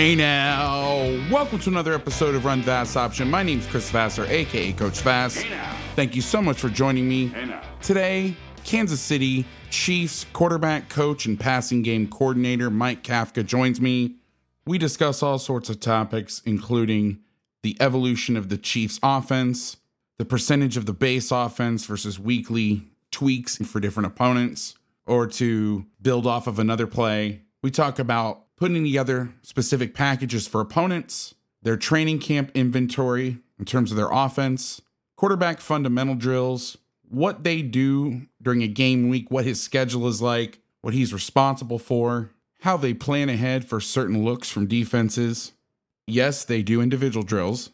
Hey now, welcome to another episode of Run Pass Option. My name's Chris Vassar, aka Coach Vass. Thank you so much for joining me. Today, Kansas City Chiefs quarterback coach and passing game coordinator Mike Kafka joins me. We discuss all sorts of topics, including the evolution of the Chiefs offense, the percentage of the base offense versus weekly tweaks for different opponents, or to build off of another play. We talk about putting together specific packages for opponents, their training camp inventory in terms of their offense, quarterback fundamental drills, what they do during a game week, what his schedule is like, what he's responsible for, how they plan ahead for certain looks from defenses. Yes, they do individual drills.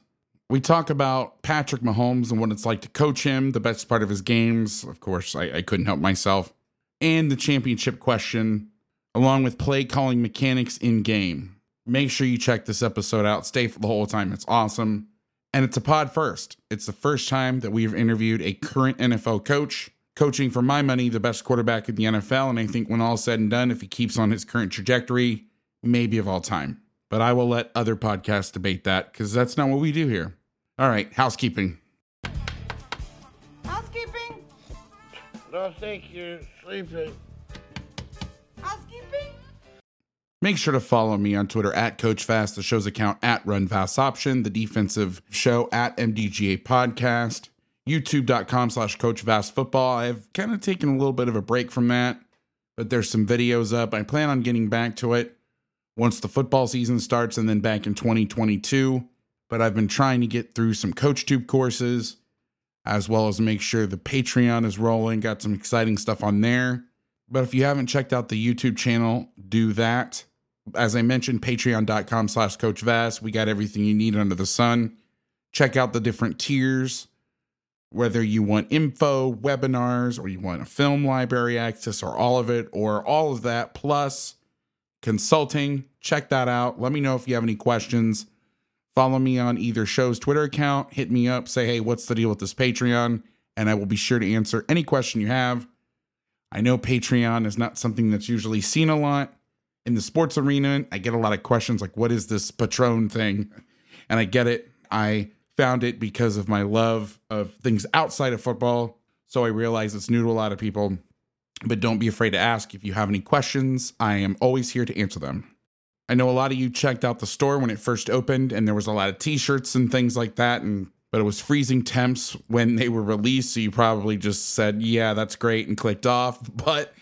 We talk about Patrick Mahomes and what it's like to coach him, the best part of his games. Of course, I, I couldn't help myself. And the championship question along with play calling mechanics in game. Make sure you check this episode out. Stay for the whole time. It's awesome. And it's a pod first. It's the first time that we've interviewed a current NFL coach, coaching for my money the best quarterback in the NFL. And I think when all said and done, if he keeps on his current trajectory, maybe of all time. But I will let other podcasts debate that because that's not what we do here. All right, housekeeping. Housekeeping? Don't think you're sleeping. Make sure to follow me on Twitter at Coach Vass, the show's account at Run Pass Option, the defensive show at MDGA Podcast, YouTube.com slash Coach Vass Football. I've kind of taken a little bit of a break from that, but there's some videos up. I plan on getting back to it once the football season starts and then back in 2022. But I've been trying to get through some CoachTube courses as well as make sure the Patreon is rolling. Got some exciting stuff on there. But if you haven't checked out the YouTube channel, do that. As I mentioned, patreon.com slash Coach Vass. We got everything you need under the sun. Check out the different tiers, whether you want info, webinars, or you want a film library access, or all of it, or all of that, plus consulting. Check that out. Let me know if you have any questions. Follow me on either show's Twitter account. Hit me up. Say, hey, what's the deal with this Patreon? And I will be sure to answer any question you have. I know Patreon is not something that's usually seen a lot in the sports arena. I get a lot of questions like, what is this Patron thing? And I get it. I found it because of my love of things outside of football. So I realize it's new to a lot of people. But don't be afraid to ask if you have any questions. I am always here to answer them. I know a lot of you checked out the store when it first opened, and there was a lot of t shirts and things like that. And but it was freezing temps when they were released. So you probably just said, yeah, that's great, and clicked off. But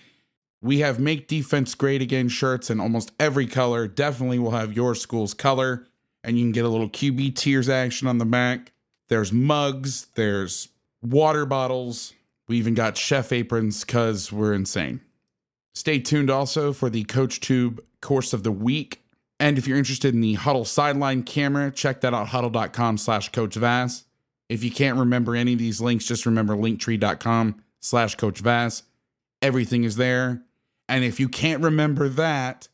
we have Make Defense Great Again shirts in almost every color. Definitely will have your school's color, and you can get a little QB Tears action on the back. There's mugs, there's water bottles. We even got chef aprons because we're insane. Stay tuned also for the Coach Tube course of the week. And if you're interested in the Hudl sideline camera, check that out, hudl.com slash Coach Vass. If you can't remember any of these links, just remember linktree.com slash Coach Vass. Everything is there. And if you can't remember that,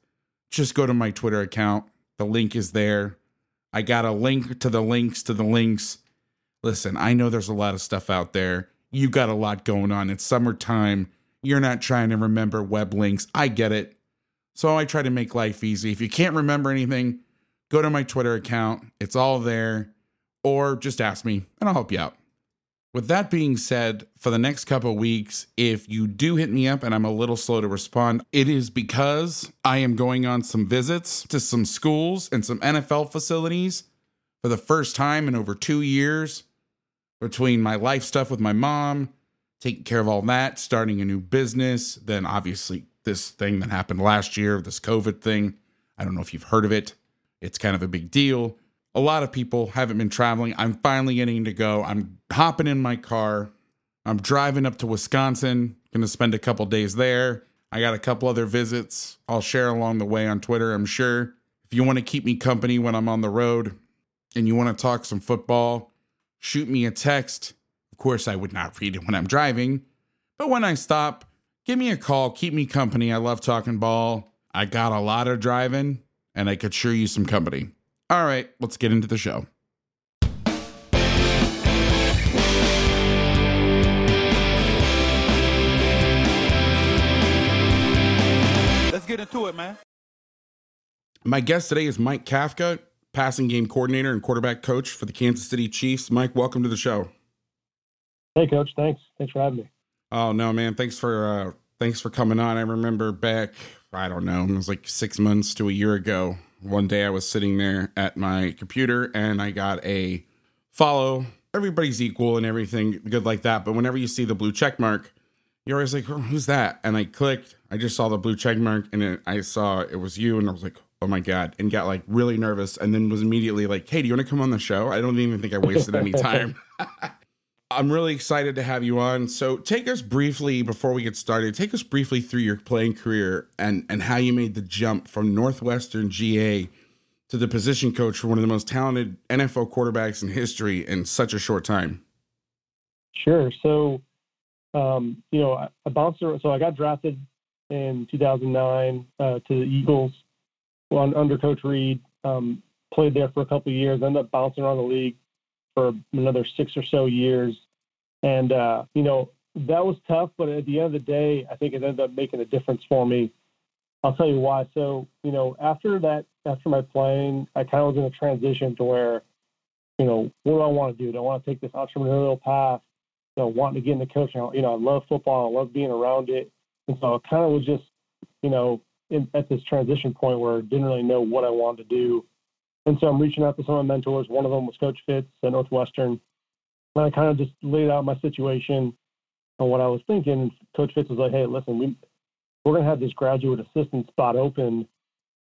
just go to my Twitter account. The link is there. I got a link to the links to the links. Listen, I know there's a lot of stuff out there. You got a lot going on. It's summertime. You're not trying to remember web links. I get it. So I try to make life easy. If you can't remember anything, go to my Twitter account. It's all there. Or just ask me and I'll help you out. With that being said, for the next couple weeks, if you do hit me up and I'm a little slow to respond, it is because I am going on some visits to some schools and some NFL facilities for the first time in over two years between my life stuff with my mom, taking care of all that, starting a new business, then obviously this thing that happened last year, this COVID thing. I don't know if you've heard of it. It's kind of a big deal a lot of people haven't been traveling. I'm finally getting to go. I'm hopping in my car. I'm driving up to Wisconsin. Going to spend a couple days there. I got a couple other visits I'll share along the way on Twitter, I'm sure. If you want to keep me company when I'm on the road and you want to talk some football, shoot me a text. Of course, I would not read it when I'm driving, but when I stop, give me a call. Keep me company. I love talking ball. I got a lot of driving and I could sure use some company. All right, let's get into the show. Let's get into it, man. My guest today is Mike Kafka, passing game coordinator and quarterback coach for the Kansas City Chiefs. Mike, welcome to the show. Hey, coach. Thanks. Thanks for having me. Oh no, man. Thanks for uh, thanks for coming on. I remember back. I don't know. It was like six months to a year ago one day I was sitting there at my computer and I got a follow. Everybody's equal and everything good like that. But whenever you see the blue check mark, you're always like, who's that? And I clicked, I just saw the blue check mark and it, I saw it was you. And I was like, oh my God. And got like really nervous and then was immediately like, hey, do you want to come on the show? I don't even think I wasted any time. I'm really excited to have you on. So, take us briefly before we get started. Take us briefly through your playing career and and how you made the jump from Northwestern GA to the position coach for one of the most talented NFL quarterbacks in history in such a short time. Sure. So, um, you know, I, I bounced around. So I got drafted in 2009 uh, to the Eagles on, under Coach Reid. Um, played there for a couple years. Ended up bouncing around the league for another six or so years. And, uh, you know, that was tough, but at the end of the day, I think it ended up making a difference for me. I'll tell you why. So, you know, after that, after my playing, I kind of was in a transition to where, you know, what do I want to do? Do I want to take this entrepreneurial path? You know, wanting to get into coaching. You know, I love football. I love being around it. And so I kind of was just, you know, in, at this transition point where I didn't really know what I wanted to do. And so I'm reaching out to some of my mentors. One of them was Coach Fitz at Northwestern. And I kind of just laid out my situation and what I was thinking. And Coach Fitz was like, hey, listen, we, we're going to have this graduate assistant spot open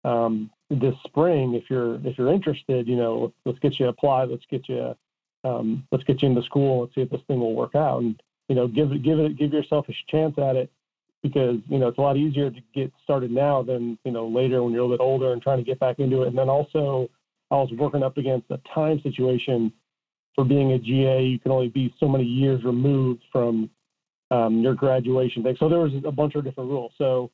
um, this spring. If you're if you're interested, you know, let's get you applied. Let's get you um, let's get you into school. Let's see if this thing will work out. And you know, give give it give yourself a chance at it because you know it's a lot easier to get started now than you know later when you're a little bit older and trying to get back into it. And then also I was working up against a time situation for being a GA. You can only be so many years removed from um, your graduation thing. So there was a bunch of different rules. So,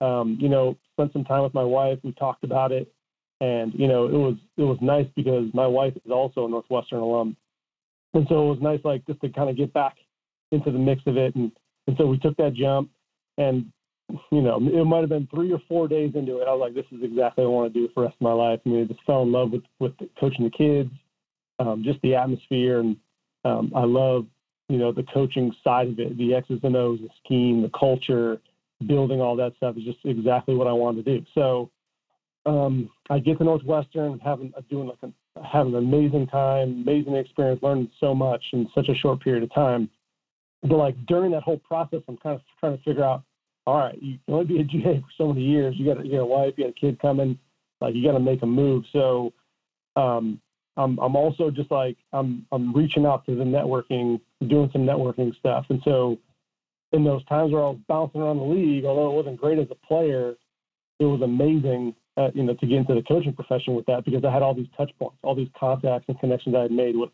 um, you know, spent some time with my wife. We talked about it, and you know, it was it was nice because my wife is also a Northwestern alum, and so it was nice, like just to kind of get back into the mix of it. And and so we took that jump, and you know, it might have been three or four days into it. I was like, this is exactly what I want to do for the rest of my life. I mean, I just fell in love with, with coaching the kids, um, just the atmosphere. And um, I love, you know, the coaching side of it, the X's and O's, the scheme, the culture, building all that stuff is just exactly what I wanted to do. So um, I get to Northwestern, having uh, doing like a, having an amazing time, amazing experience, learning so much in such a short period of time. But like during that whole process, I'm kind of trying to figure out all right, you can only be a GA for so many years. You got you got a wife, you got a kid coming, like you got to make a move. So, um, I'm I'm also just like I'm I'm reaching out to the networking, doing some networking stuff, and so in those times where I was bouncing around the league, although it wasn't great as a player, it was amazing, uh, you know, to get into the coaching profession with that because I had all these touch points, all these contacts and connections I had made with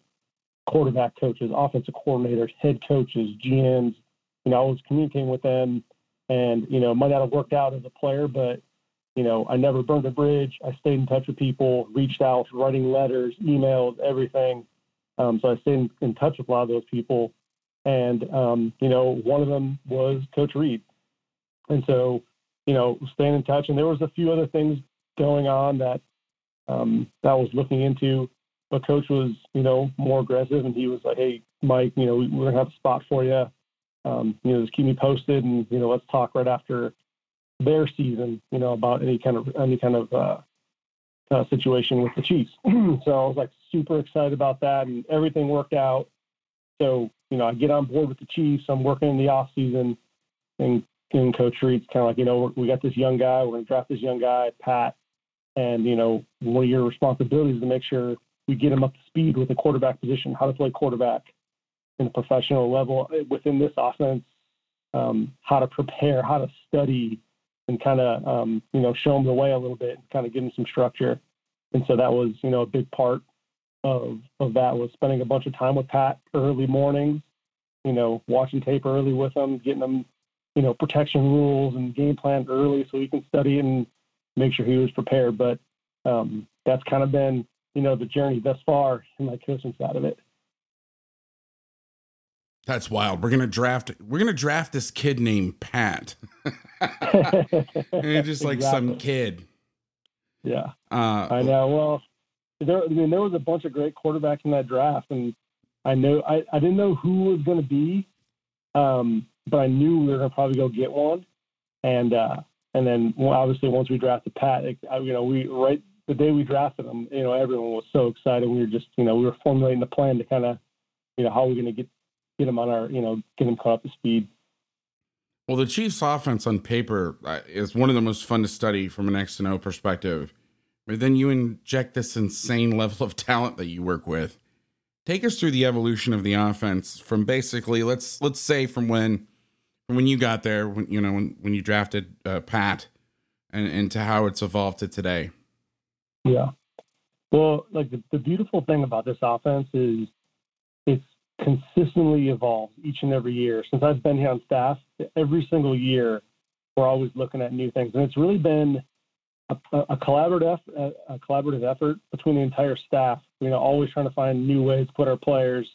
quarterback coaches, offensive coordinators, head coaches, GMs. You know, I was communicating with them and you know might not have worked out as a player, but you know I never burned a bridge. I stayed in touch with people, reached out, writing letters, emails, everything. Um, so I stayed in, in, touch with a lot of those people, and um, you know one of them was Coach Reid, and so you know, staying in touch. And there was a few other things going on that um, that I was looking into. But coach was, you know, more aggressive, and he was like, "Hey, Mike, you know, we're gonna have a spot for you. Um, you know, just keep me posted, and you know, let's talk right after their season, you know, about any kind of any kind of uh, uh, situation with the Chiefs. so I was like super excited about that, and everything worked out. So you know, I get on board with the Chiefs. I'm working in the off season, and, and Coach Reid's kind of like, you know, we got this young guy. We're going to draft this young guy, Pat, and you know, one of your responsibilities is to make sure we get him up to speed with the quarterback position, how to play quarterback in a professional level within this offense, um, how to prepare, how to study, and kind of um, you know show him the way a little bit, and kind of give him some structure. And so that was you know a big part of of that was spending a bunch of time with Pat early mornings, you know, watching tape early with him, getting him, you know, protection rules and game plan early so he can study and make sure he was prepared. But um, that's kind of been you know the journey thus far in my coaching side of it. That's wild. We're gonna draft. We're gonna draft this kid named Pat. and just like exactly. some kid. Yeah, uh, I know. Well, there. I mean, there was a bunch of great quarterbacks in that draft, and I know I, I didn't know who was going to be, um, but I knew we were going to probably go get one, and uh, and then well, obviously once we drafted Pat, it, you know, we right the day we drafted him, you know, everyone was so excited. We were just, you know, we were formulating the plan to kind of, you know, how we're we going to get get him on our, you know, get him caught up to speed. Well, the Chiefs' offense on paper uh, is one of the most fun to study from an X and O perspective. But then you inject this insane level of talent that you work with. Take us through the evolution of the offense from basically let's let's say from when from when you got there, when you know when when you drafted uh, Pat, and and to how it's evolved to today. Yeah. Well, like the, the beautiful thing about this offense is consistently evolved each and every year. Since I've been here on staff, every single year we're always looking at new things, and it's really been a, a collaborative a, collaborative effort between the entire staff. You know, always trying to find new ways to put our players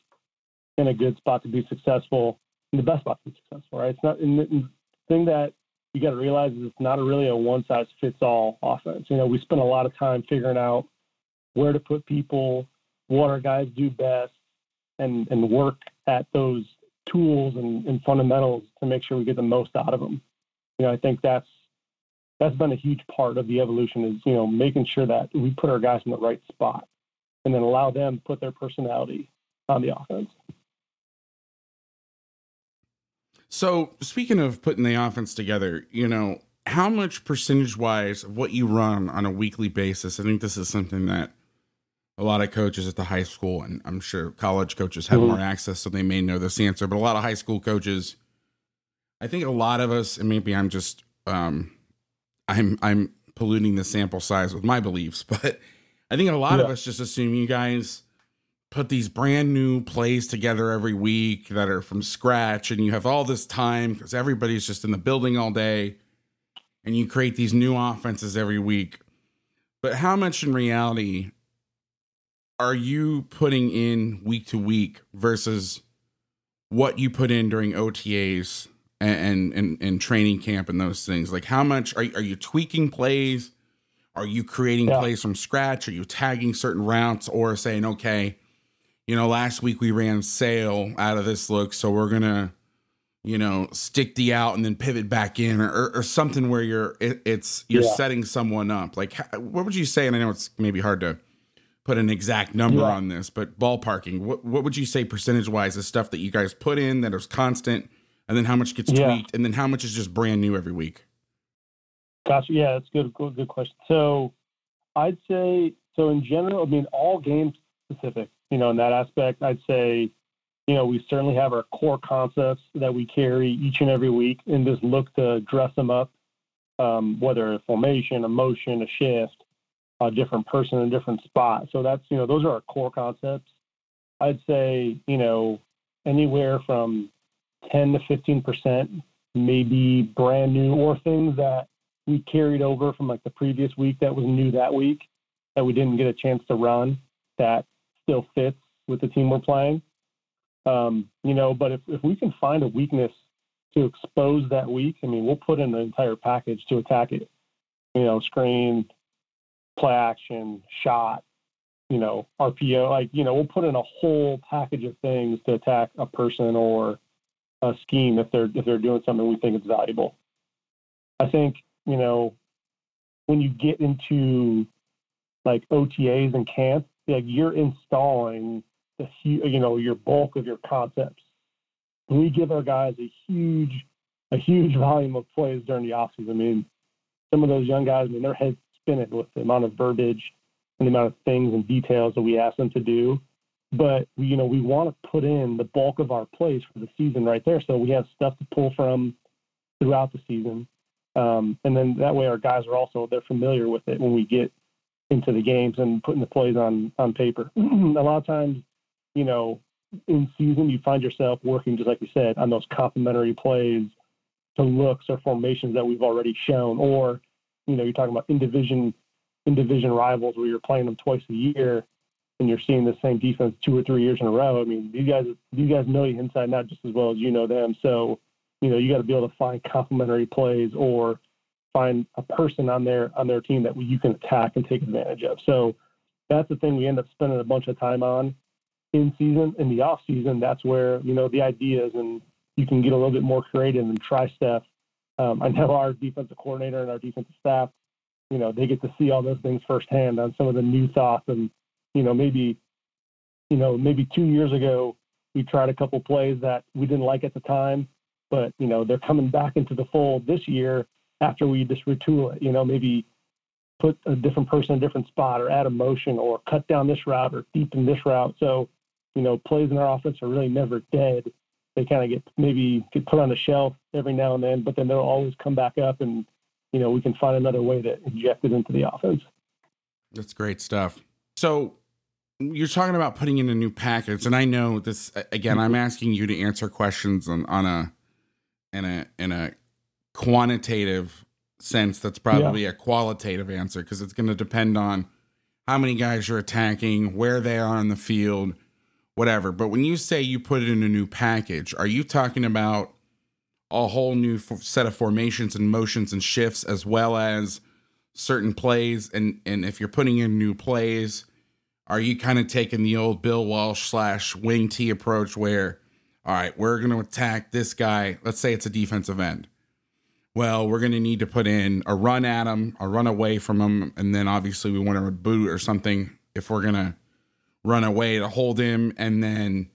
in a good spot to be successful, in the best spot to be successful. Right? It's not. And the thing that you got to realize is it's not a really a one size fits all offense. You know, we spend a lot of time figuring out where to put people, what our guys do best, and and work at those tools and, and fundamentals to make sure we get the most out of them. You know, I think that's that's been a huge part of the evolution is you know making sure that we put our guys in the right spot and then allow them to put their personality on the offense. So, speaking of putting the offense together, you know, how much percentage wise of what you run on a weekly basis? I think this is something that a lot of coaches at the high school, and I'm sure college coaches have mm-hmm. more access, so they may know this answer, but a lot of high school coaches, I think a lot of us, and maybe I'm just, um, I'm, I'm polluting the sample size with my beliefs, but I think a lot yeah. of us just assume you guys put these brand new plays together every week that are from scratch and you have all this time because everybody's just in the building all day and you create these new offenses every week but how much in reality are you putting in week to week versus what you put in during OTAs and and, and, training camp and those things like how much are, are you tweaking plays are you creating yeah. plays from scratch are you tagging certain routes or saying okay you know, last week we ran sail out of this look, so we're gonna, you know, stick the out and then pivot back in, or, or something where you're it, it's you're yeah. setting someone up. Like, what would you say? And I know it's maybe hard to put an exact number yeah. on this, but ballparking, what what would you say percentage wise is stuff that you guys put in that is constant, and then how much gets yeah. tweaked, and then how much is just brand new every week? Gotcha. Yeah, that's good. Good, good question. So, I'd say so in general. I mean, all game specific you know, in that aspect, I'd say, you know, we certainly have our core concepts that we carry each and every week and just look to dress them up, um, whether a formation, a motion, a shift, a different person, in a different spot. So that's, you know, those are our core concepts. I'd say, you know, anywhere from 10 to 15% maybe brand new or things that we carried over from like the previous week that was new that week that we didn't get a chance to run that still fits with the team we're playing. Um, you know, but if, if we can find a weakness to expose that week, I mean, we'll put in an entire package to attack it. You know, screen, play action, shot, you know, RPO. Like, you know, we'll put in a whole package of things to attack a person or a scheme if they're if they're doing something we think is valuable. I think, you know, when you get into like OTAs and camp, like you're installing the you know your bulk of your concepts. We give our guys a huge a huge volume of plays during the offseason. I mean, some of those young guys, I mean, their heads spinning with the amount of verbiage and the amount of things and details that we ask them to do. But we, you know, we want to put in the bulk of our plays for the season right there, so we have stuff to pull from throughout the season. Um, and then that way, our guys are also they're familiar with it when we get into the games and putting the plays on on paper. a lot of times, you know, in season you find yourself working just like you said on those complementary plays to looks or formations that we've already shown, or you know, you're talking about in division in division rivals where you're playing them twice a year and you're seeing the same defense two or three years in a row. I mean, you guys you guys know you inside not just as well as you know them. So, you know, you got to be able to find complementary plays or find a person on their on their team that you can attack and take advantage of. So that's the thing we end up spending a bunch of time on in season. In the off season, that's where you know the ideas and you can get a little bit more creative and try stuff. Um, I know our defensive coordinator and our defensive staff, you know, they get to see all those things firsthand on some of the new thoughts and you know maybe you know maybe two years ago we tried a couple plays that we didn't like at the time, but you know they're coming back into the fold this year after we just retool it. You know, maybe put a different person in a different spot or add a motion or cut down this route or deepen this route. So, you know, plays in our offense are really never dead. They kind of get maybe get put on the shelf every now and then, but then they'll always come back up and, you know, we can find another way to inject it into the offense. That's great stuff. So you're talking about putting in a new package, and I know this again. I'm mm-hmm. asking you to answer questions on, on a in a in a quantitative sense that's probably yeah. a qualitative answer because it's going to depend on how many guys you're attacking, where they are on the field, whatever. But when you say you put it in a new package, are you talking about a whole new f- set of formations and motions and shifts as well as certain plays and and if you're putting in new plays are you kind of taking the old bill walsh slash wing t approach where all right we're going to attack this guy let's say it's a defensive end well, we're going to need to put in a run at him, a run away from him, and then obviously we want to boot or something if we're going to run away to hold him. And then,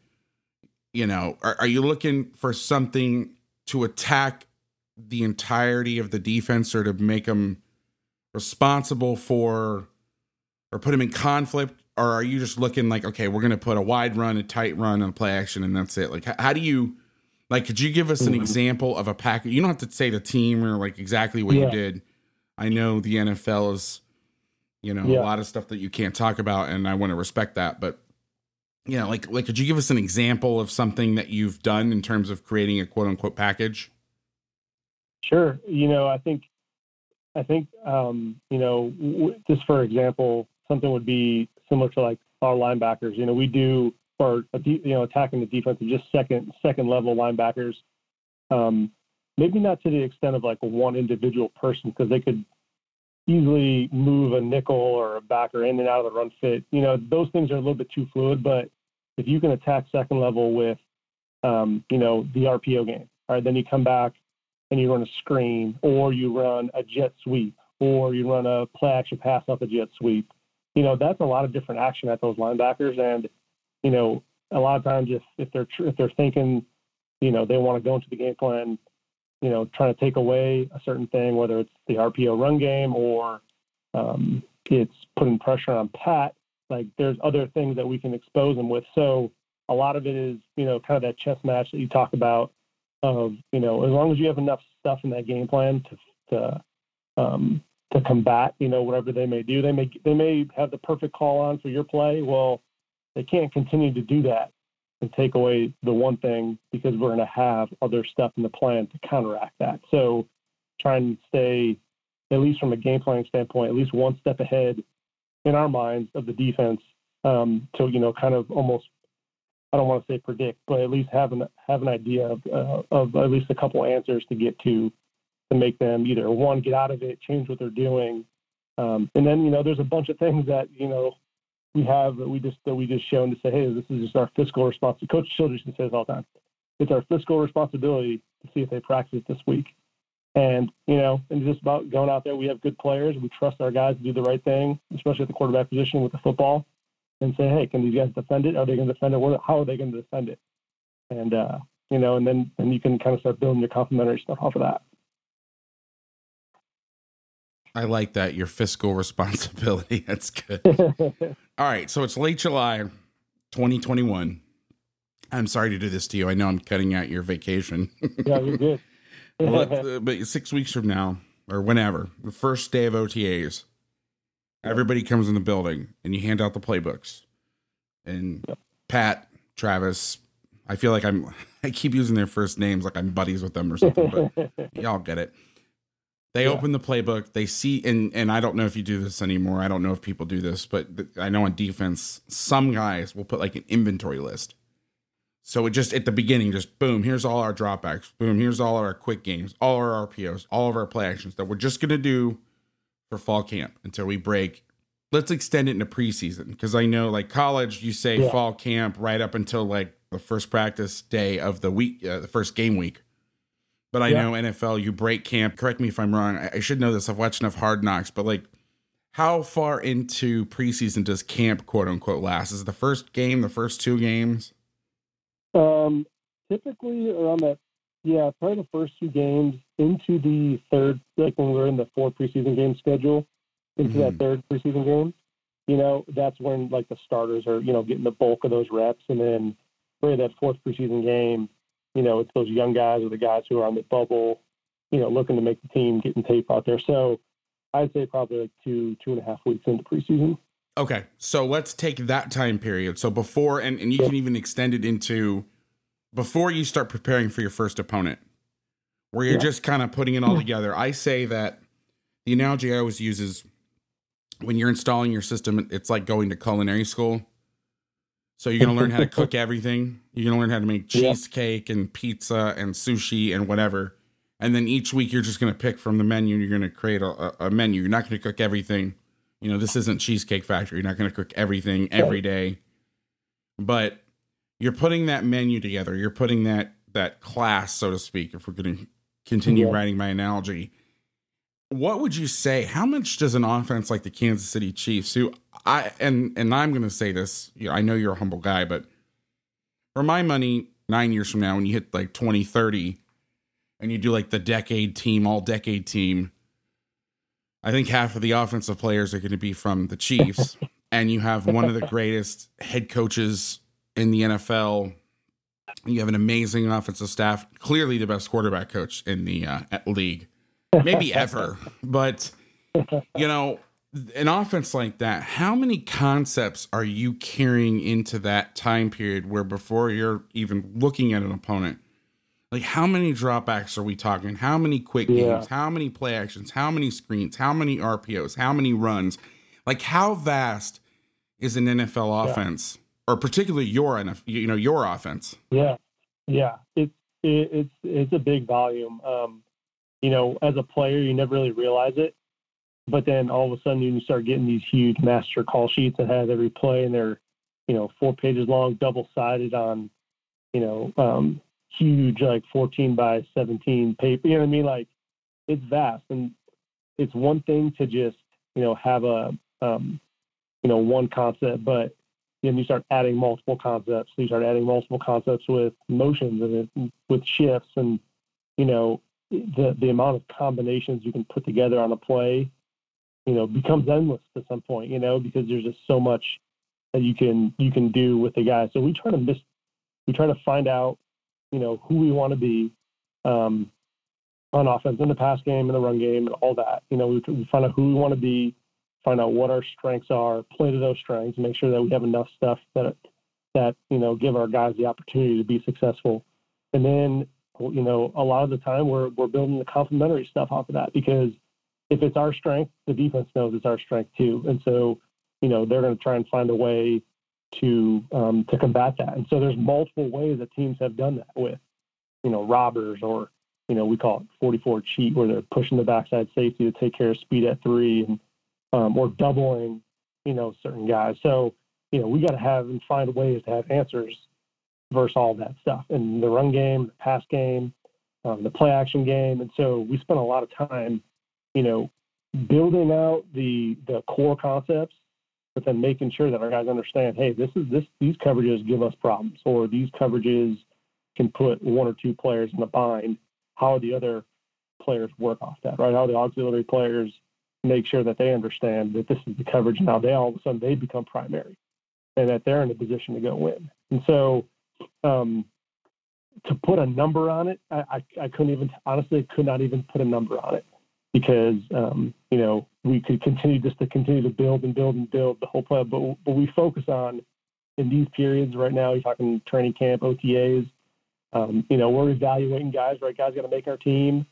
you know, are, are you looking for something to attack the entirety of the defense or to make them responsible for or put him in conflict? Or are you just looking like, okay, we're going to put a wide run, a tight run, and play action, and that's it? Like, how do you like, could you give us an mm-hmm. example of a package? You don't have to say the team or like exactly what yeah. you did. I know the NFL is, you know, yeah. a lot of stuff that you can't talk about, and I want to respect that. But yeah, like, like, could you give us an example of something that you've done in terms of creating a quote unquote package? Sure. You know, I think, I think, um, you know, w- just for example, something would be similar to like our linebackers. You know, we do or you know attacking the defense just second second level linebackers. Um, maybe not to the extent of like one individual person because they could easily move a nickel or a backer in and out of the run fit. You know those things are a little bit too fluid. But if you can attack second level with um, you know the RPO game, all right, then you come back and you run a screen or you run a jet sweep or you run a play action pass off a jet sweep. You know that's a lot of different action at those linebackers and you know, a lot of times if if they're if they're thinking, you know, they want to go into the game plan, you know, trying to take away a certain thing, whether it's the RPO run game or um, it's putting pressure on Pat. Like there's other things that we can expose them with. So a lot of it is, you know, kind of that chess match that you talk about. Of you know, as long as you have enough stuff in that game plan to to um, to combat, you know, whatever they may do. They may they may have the perfect call on for your play. Well, they can't continue to do that and take away the one thing because we're going to have other stuff in the plan to counteract that. So try and stay, at least from a game planning standpoint, at least one step ahead in our minds of the defense um, to, you know, kind of almost I don't want to say predict, but at least have an have an idea of uh, of at least a couple answers to get to to make them either one get out of it, change what they're doing, um, and then you know there's a bunch of things that you know we have that we just that we just shown to say, hey, this is just our fiscal responsibility. Coach Childress says all the time, it's our fiscal responsibility to see if they practice this week. And you know, and just about going out there, we have good players. We trust our guys to do the right thing, especially at the quarterback position with the football, and say, hey, can these guys defend it? Are they going to defend it? How are they going to defend it? And uh, you know, and then then you can kind of start building your complementary stuff off of that. I like that your fiscal responsibility. That's good. All right, so it's late July, 2021. I'm sorry to do this to you. I know I'm cutting out your vacation. yeah, you're good. but, uh, but six weeks from now, or whenever, the first day of OTAs, everybody comes in the building and you hand out the playbooks. And. Pat, Travis, I feel like I'm I keep using their first names like I'm buddies with them or something, but y'all get it. They yeah. open the playbook, they see and and I don't know if you do this anymore. I don't know if people do this, but I know on defense some guys will put like an inventory list. So it just at the beginning, just boom, here's all our dropbacks. Boom, here's all our quick games, all our RPOs, all of our play actions that we're just gonna do for fall camp until we break. Let's extend it into preseason because I know like college, you say yeah. fall camp right up until like the first practice day of the week, uh, the first game week. But I yeah. know NFL, you break camp. Correct me if I'm wrong. I, I should know this. I've watched enough Hard Knocks, but like, how far into preseason does camp quote unquote last? Is the first game, the first two games? Um, typically around that, yeah, probably the first two games into the third, like when we're in the four preseason game schedule, into mm-hmm. that third preseason game, you know, that's when like the starters are, you know, getting the bulk of those reps. And then really that fourth preseason game, you know, it's those young guys or the guys who are on the bubble, you know, looking to make the team, getting tape out there. So I'd say probably like two, two and a half weeks into preseason. Okay, so let's take that time period. So before, and, and you can even extend it into before you start preparing for your first opponent, where you're yeah. just kind of putting it all together. I say that the analogy I always use is when you're installing your system, it's like going to culinary school. So you're going to learn how to cook everything. You're going to learn how to make cheesecake and pizza and sushi and whatever. And then each week you're just going to pick from the menu. You're going to create a, a menu. You're not going to cook everything you know, this isn't Cheesecake Factory. You're not going to cook everything every day, but you're putting that menu together. You're putting that that class, so to speak. If we're going to continue yeah. writing my analogy, what would you say? How much does an offense like the Kansas City Chiefs, who I and and I'm going to say this, you know, I know you're a humble guy, but for my money, nine years from now, when you hit like 2030, and you do like the decade team, all decade team I think half of the offensive players are going to be from the Chiefs, and you have one of the greatest head coaches in the NFL. You have an amazing offensive staff, clearly the best quarterback coach in the uh, league, maybe ever. But you know, an offense like that, how many concepts are you carrying into that time period where before you're even looking at an opponent, like, how many dropbacks are we talking? How many quick yeah. games? How many play actions? How many screens? How many RPOs? How many runs? Like, how vast is an NFL offense, yeah. or particularly your NFL, you know, your offense? Yeah, yeah, it's it, it's it's a big volume. Um, you know, as a player, you never really realize it, but then all of a sudden you start getting these huge master call sheets that have every play, and they're you know four pages long, double sided on you know um, huge like 14 by 17 paper. You know what I mean? Like it's vast, and it's one thing to just you know have a um, you know one concept, but then you start adding multiple concepts. You start adding multiple concepts with motions and with shifts, and you know the the amount of combinations you can put together on a play, you know, becomes endless at some point. You know, because there's just so much that you can you can do with the guy. So we try to miss we try to find out you know, who we want to be um, on offense in the pass game, in the run game, and all that. You know, we, we find out who we want to be, find out what our strengths are, play to those strengths, make sure that we have enough stuff that that you know give our guys the opportunity to be successful. And then, you know, a lot of the time we're we're building the complementary stuff off of that because if it's our strength, the defense knows it's our strength too, and so you know they're going to try and find a way to um, to combat that. And so there's multiple ways that teams have done that with, you know, robbers or you know we call it 44 cheat where they're pushing the backside safety to take care of speed at three and um, or doubling you know certain guys. So you know we got to have and find ways to have answers versus all that stuff in the run game, the pass game, um, the play action game. And so we spent a lot of time, you know, building out the the core concepts but then making sure that our guys understand, hey, this is this these coverages give us problems, or these coverages can put one or two players in a bind. How the other players work off that, right? How the auxiliary players make sure that they understand that this is the coverage. Now they all of a sudden they become primary, and that they're in a position to go win. And so, um, to put a number on it, I, I, I couldn't even honestly could not even put a number on it because um, you know we could continue just to continue to build and build and build the whole plan. But but we focus on in these periods right now. You're talking training camp, OTAs. Um, you know, we're evaluating guys. Right, guys got to make our team.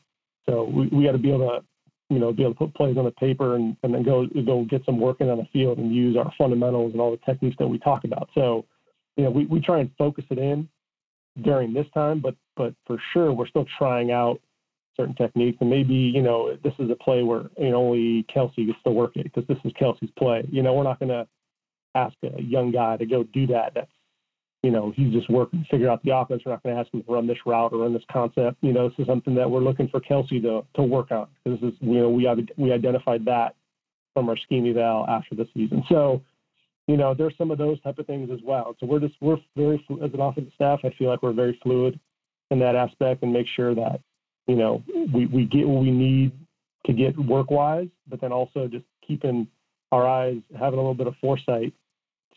So we, we got to be able to you know be able to put plays on the paper and, and then go go get some work in on the field and use our fundamentals and all the techniques that we talk about. So you know we, we try and focus it in during this time, but but for sure we're still trying out certain techniques. And maybe, you know, this is a play where, you know, only Kelce gets to work it because this is Kelce's play. You know, we're not going to ask a young guy to go do that. That's, you know, he's just working to figure out the offense. We're not going to ask him to run this route or run this concept. You know, this is something that we're looking for Kelsey to, to work on. This is, you know, we we identified that from our scheme eval after the season. So, you know, there's some of those type of things as well. So we're just, we're very, as an offensive staff, I feel like we're very fluid in that aspect and make sure that, you know, we, we get what we need to get work wise, but then also just keeping our eyes, having a little bit of foresight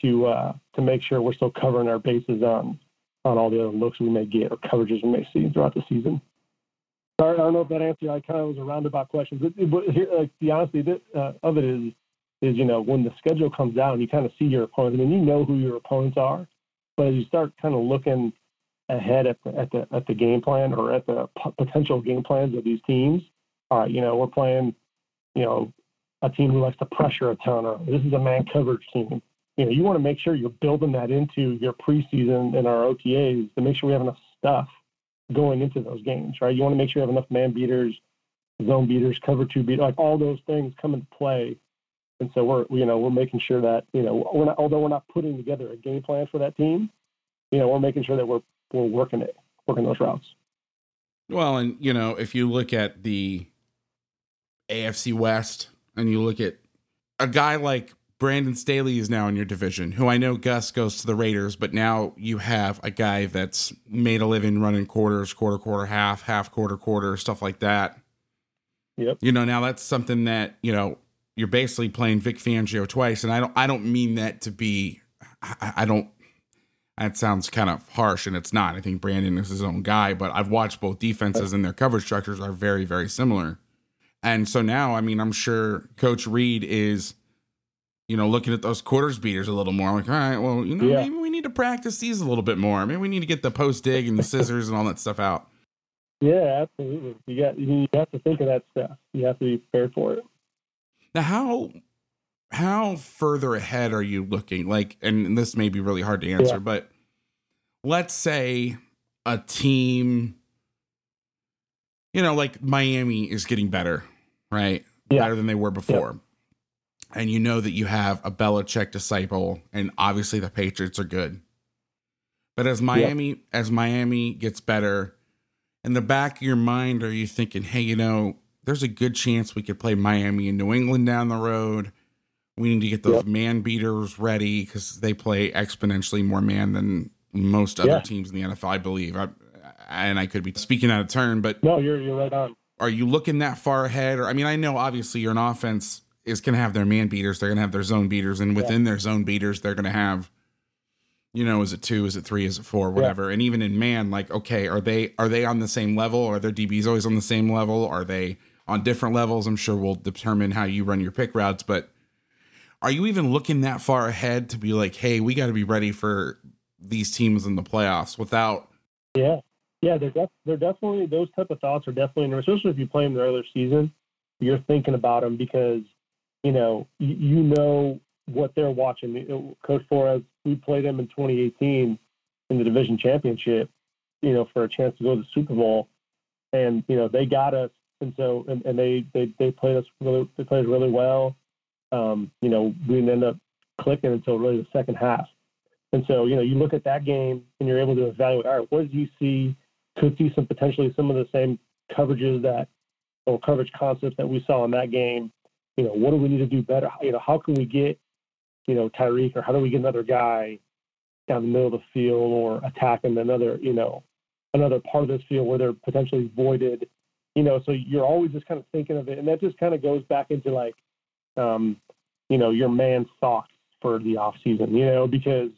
to uh, to make sure we're still covering our bases on on all the other looks we may get or coverages we may see throughout the season. Sorry, I don't know if that answered. I kind of was a roundabout question, but, but here, like the honesty uh, of it is is you know when the schedule comes down, you kind of see your opponents. I mean, you know who your opponents are, but as you start kind of looking ahead at the, at the at the game plan or at the p- potential game plans of these teams. All right, you know we're playing, you know, a team who likes to pressure a ton, or this is a man coverage team. You know, you want to make sure you're building that into your preseason and our OTAs to make sure we have enough stuff going into those games, right? You want to make sure you have enough man beaters, zone beaters, cover two beat, like all those things come into play. And so we're, you know, we're making sure that, you know, we're not, although we're not putting together a game plan for that team, you know, we're making sure that we're we're working it, working those routes. Well, and you know, if you look at the AFC West and you look at a guy like Brandon Staley is now in your division, who I know Gus goes to the Raiders, but now you have a guy that's made a living running quarters, quarter, quarter, half, half, quarter, quarter, stuff like that. Yep. You know, now that's something that, you know, you're basically playing Vic Fangio twice. And I don't I don't mean that to be I, I don't that sounds kind of harsh, and it's not. I think Brandon is his own guy, but I've watched both defenses, and their coverage structures are very, very similar. And so now, I mean, I'm sure Coach Reid is, you know, looking at those quarters beaters a little more. Like, all right, well, you know, yeah. maybe we need to practice these a little bit more. Maybe we need to get the post dig and the scissors and all that stuff out. Yeah, absolutely. You got you have to think of that stuff. You have to be prepared for it. Now, how how further ahead are you looking? Like, and this may be really hard to answer, yeah. but let's say a team, you know, like Miami is getting better, right? Yeah. Better than they were before. Yeah. And you know that you have a Belichick disciple, and obviously the Patriots are good. But as Miami, as Miami gets better, in the back of your mind, are you thinking, hey, you know, there's a good chance we could play Miami and New England down the road? We need to get those yep. man beaters ready because they play exponentially more man than most other yeah. teams in the NFL, I believe. I, and I could be speaking out of turn, but no, you're you're right on. Are you looking that far ahead? Or I mean, I know obviously you're an offense is going to have their man beaters, they're going to have their zone beaters, and within yeah. their zone beaters, they're going to have, you know, is it two, is it three, is it four, whatever. Yeah. And even in man, like, okay, are they are they on the same level? Are their DBs always on the same level? Are they on different levels? I'm sure we'll determine how you run your pick routes, but are you even looking that far ahead to be like, hey, we got to be ready for these teams in the playoffs without? Yeah, yeah, they're def- they're definitely those type of thoughts are definitely especially if you play them the earlier season. You're thinking about them because you know you, you know what they're watching. Coach Flores, we played them in 2018 in the division championship, you know, for a chance to go to the Super Bowl, and you know they got us, and so and, and they they they played us really they played really well. Um, you know, we didn't end up clicking until really the second half. And so, you know, you look at that game and you're able to evaluate, all right, what did you see? Could see some potentially some of the same coverages that or coverage concepts that we saw in that game. You know, what do we need to do better? You know, how can we get, you know, Tyreek or how do we get another guy down the middle of the field or attacking another, you know, another part of this field where they're potentially voided. You know, so you're always just kind of thinking of it, and that just kind of goes back into like, um, you know, your man's thoughts for the off season. You know, because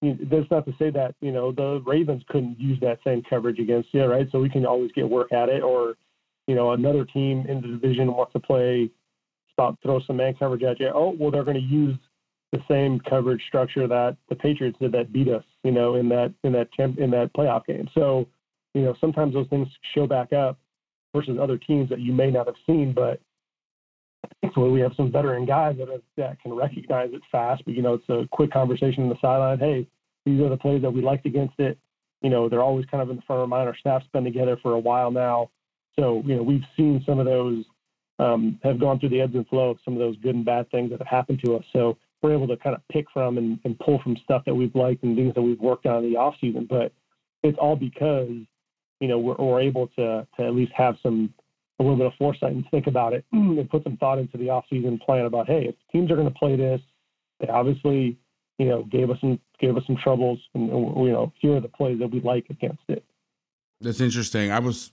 you that's not to say that you know the Ravens couldn't use that same coverage against you, right? So we can always get work at it, or you know, another team in the division wants to play, stop, throw some man coverage at you. Oh, well, they're going to use the same coverage structure that the Patriots did that beat us, you know, in that in that champ, in that playoff game. So, you know, sometimes those things show back up versus other teams that you may not have seen, but thankfully we have some veteran guys that, that can recognize it fast. But you know, it's a quick conversation in the sideline. Hey, these are the plays that we liked against it. You know, they're always kind of in the front of mind. Our staff's been together for a while now. So, you know, we've seen some of those um, have gone through the ebbs and flows, of some of those good and bad things that have happened to us. So we're able to kind of pick from and, and pull from stuff that we've liked and things that we've worked on in the off season. But it's all because, you know, we're, we're able to, to at least have some, a little bit of foresight and think about it hmm. and put some thought into the off season plan about, hey, if teams are going to play this, they obviously, you know, gave us some, gave us some troubles and, you know, here are the plays that we like against it. That's interesting. I was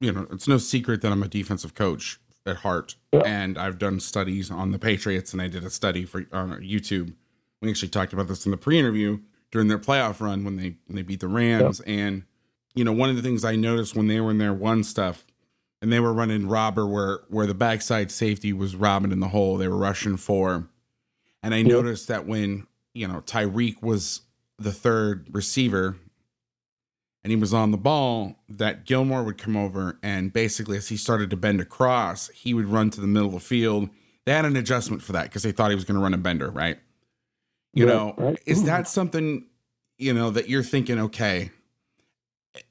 you know, it's no secret that I'm a defensive coach at heart, yeah. and I've done studies on the Patriots, and I did a study for on YouTube. We actually talked about this in the pre-interview during their playoff run when they when they beat the Rams, yeah. and you know, one of the things I noticed when they were in their one stuff, and they were running robber where where the backside safety was robbing in the hole, they were rushing four, and I yeah. noticed that when you know Tyreek was the third receiver and he was on the ball, that Gilmore would come over and basically, as he started to bend across, he would run to the middle of the field. They had an adjustment for that because they thought he was going to run a bender, right? You know, right. is hmm. that something you know that you're thinking? Okay,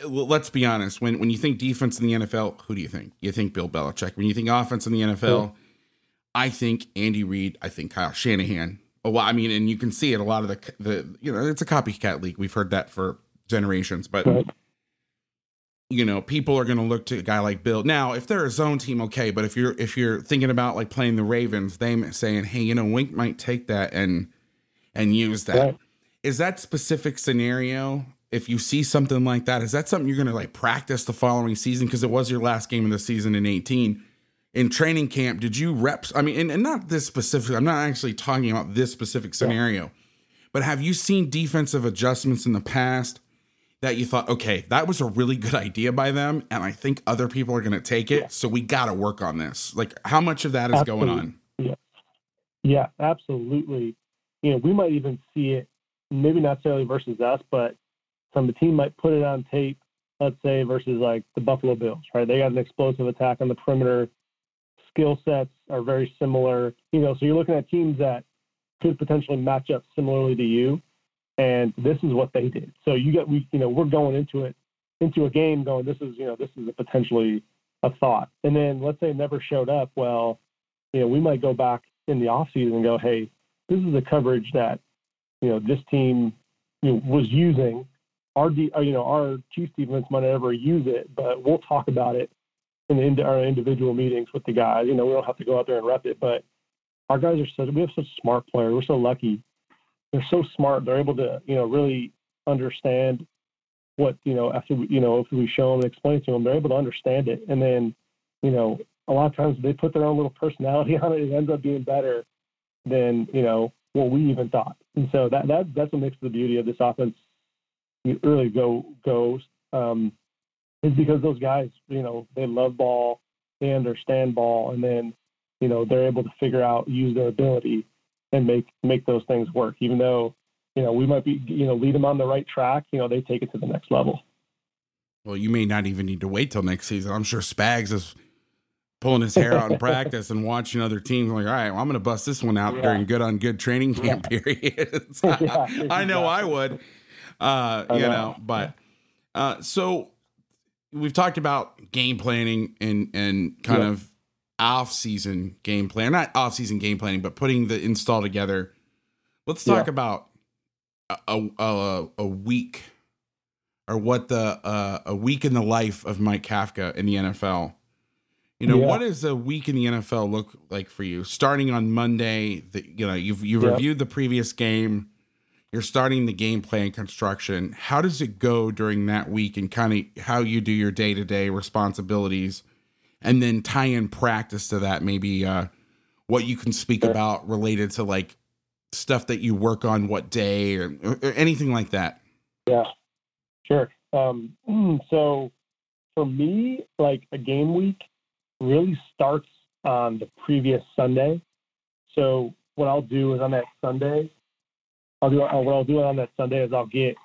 let's be honest. When when you think defense in the NFL, who do you think? You think Bill Belichick. When you think offense in the NFL. I think Andy Reid. I think Kyle Shanahan. Well, I mean, and you can see it. A lot of the the you know, it's a copycat league. We've heard that for generations. But right. you know, people are going to look to a guy like Bill. Now, if they're a zone team, okay. But if you're if you're thinking about like playing the Ravens, they saying, hey, you know, Wink might take that and and use that. Right. Is that specific scenario? If you see something like that, is that something you're going to like practice the following season? Because it was your last game of the season in 18 in training camp did you reps i mean and, and, not this specific i'm not actually talking about this specific scenario yeah. but have you seen defensive adjustments in the past that you thought, okay, that was a really good idea by them, and I think other people are going to take it. So we got to work on this. Like, how much of that is absolutely. going on? Yeah, yeah, absolutely. You know, we might even see it, maybe not necessarily versus us, but some the team might put it on tape. Let's say versus like the Buffalo Bills, right? They got an explosive attack on the perimeter. Skill sets are very similar. You know, so you're looking at teams that could potentially match up similarly to you and this is what they did. So you get we you know we're going into it into a game going this is you know this is a potentially a thought, and then let's say never showed up. Well, you know we might go back in the off season and go, hey, this is the coverage that you know this team you know, was using. Our uh, you know our chief defense might never use it, but we'll talk about it in the, our individual meetings with the guys. You know we don't have to go out there and rep it, but our guys are so we have such smart players. We're so lucky they're so smart. They're able to, you know, really understand what, you know, after we, you know, if we show them and explain to them, they're able to understand it. And then, you know, a lot of times they put their own little personality on it. It ends up being better than, you know, what we even thought. And so that, that that's what makes the beauty of this offense really go goes um, is because those guys, you know, they love ball, they understand ball, and then, you know, they're able to figure out use their ability and make make those things work. Even though you know we might be you know lead them on the right track, you know they take it to the next level. Well, you may not even need to wait till next season. I'm sure Spags is pulling his hair out in practice and watching other teams. I'm like, all right, well, I'm going to bust this one out yeah. during good on good training camp yeah. periods. yeah, I know I would, uh, you know. know, but uh, so we've talked about game planning and and kind of off season game plan, not off season game planning, but putting the install together. Let's talk about a, a, a week or what the uh, a week in the life of Mike Kafka in the NFL. You know, yeah. what does a week in the NFL look like for you? Starting on Monday, the, you know, you've you reviewed the previous game. You're starting the game plan construction. How does it go during that week, and kind of how you do your day to day responsibilities, and then tie in practice to that? Maybe uh, what you can speak about related to like stuff that you work on, what day, or, or anything like that. Yeah. Sure. Um, so for me, like a game week really starts on the previous Sunday. So what I'll do is on that Sunday, I'll do what I'll do on that Sunday is I'll get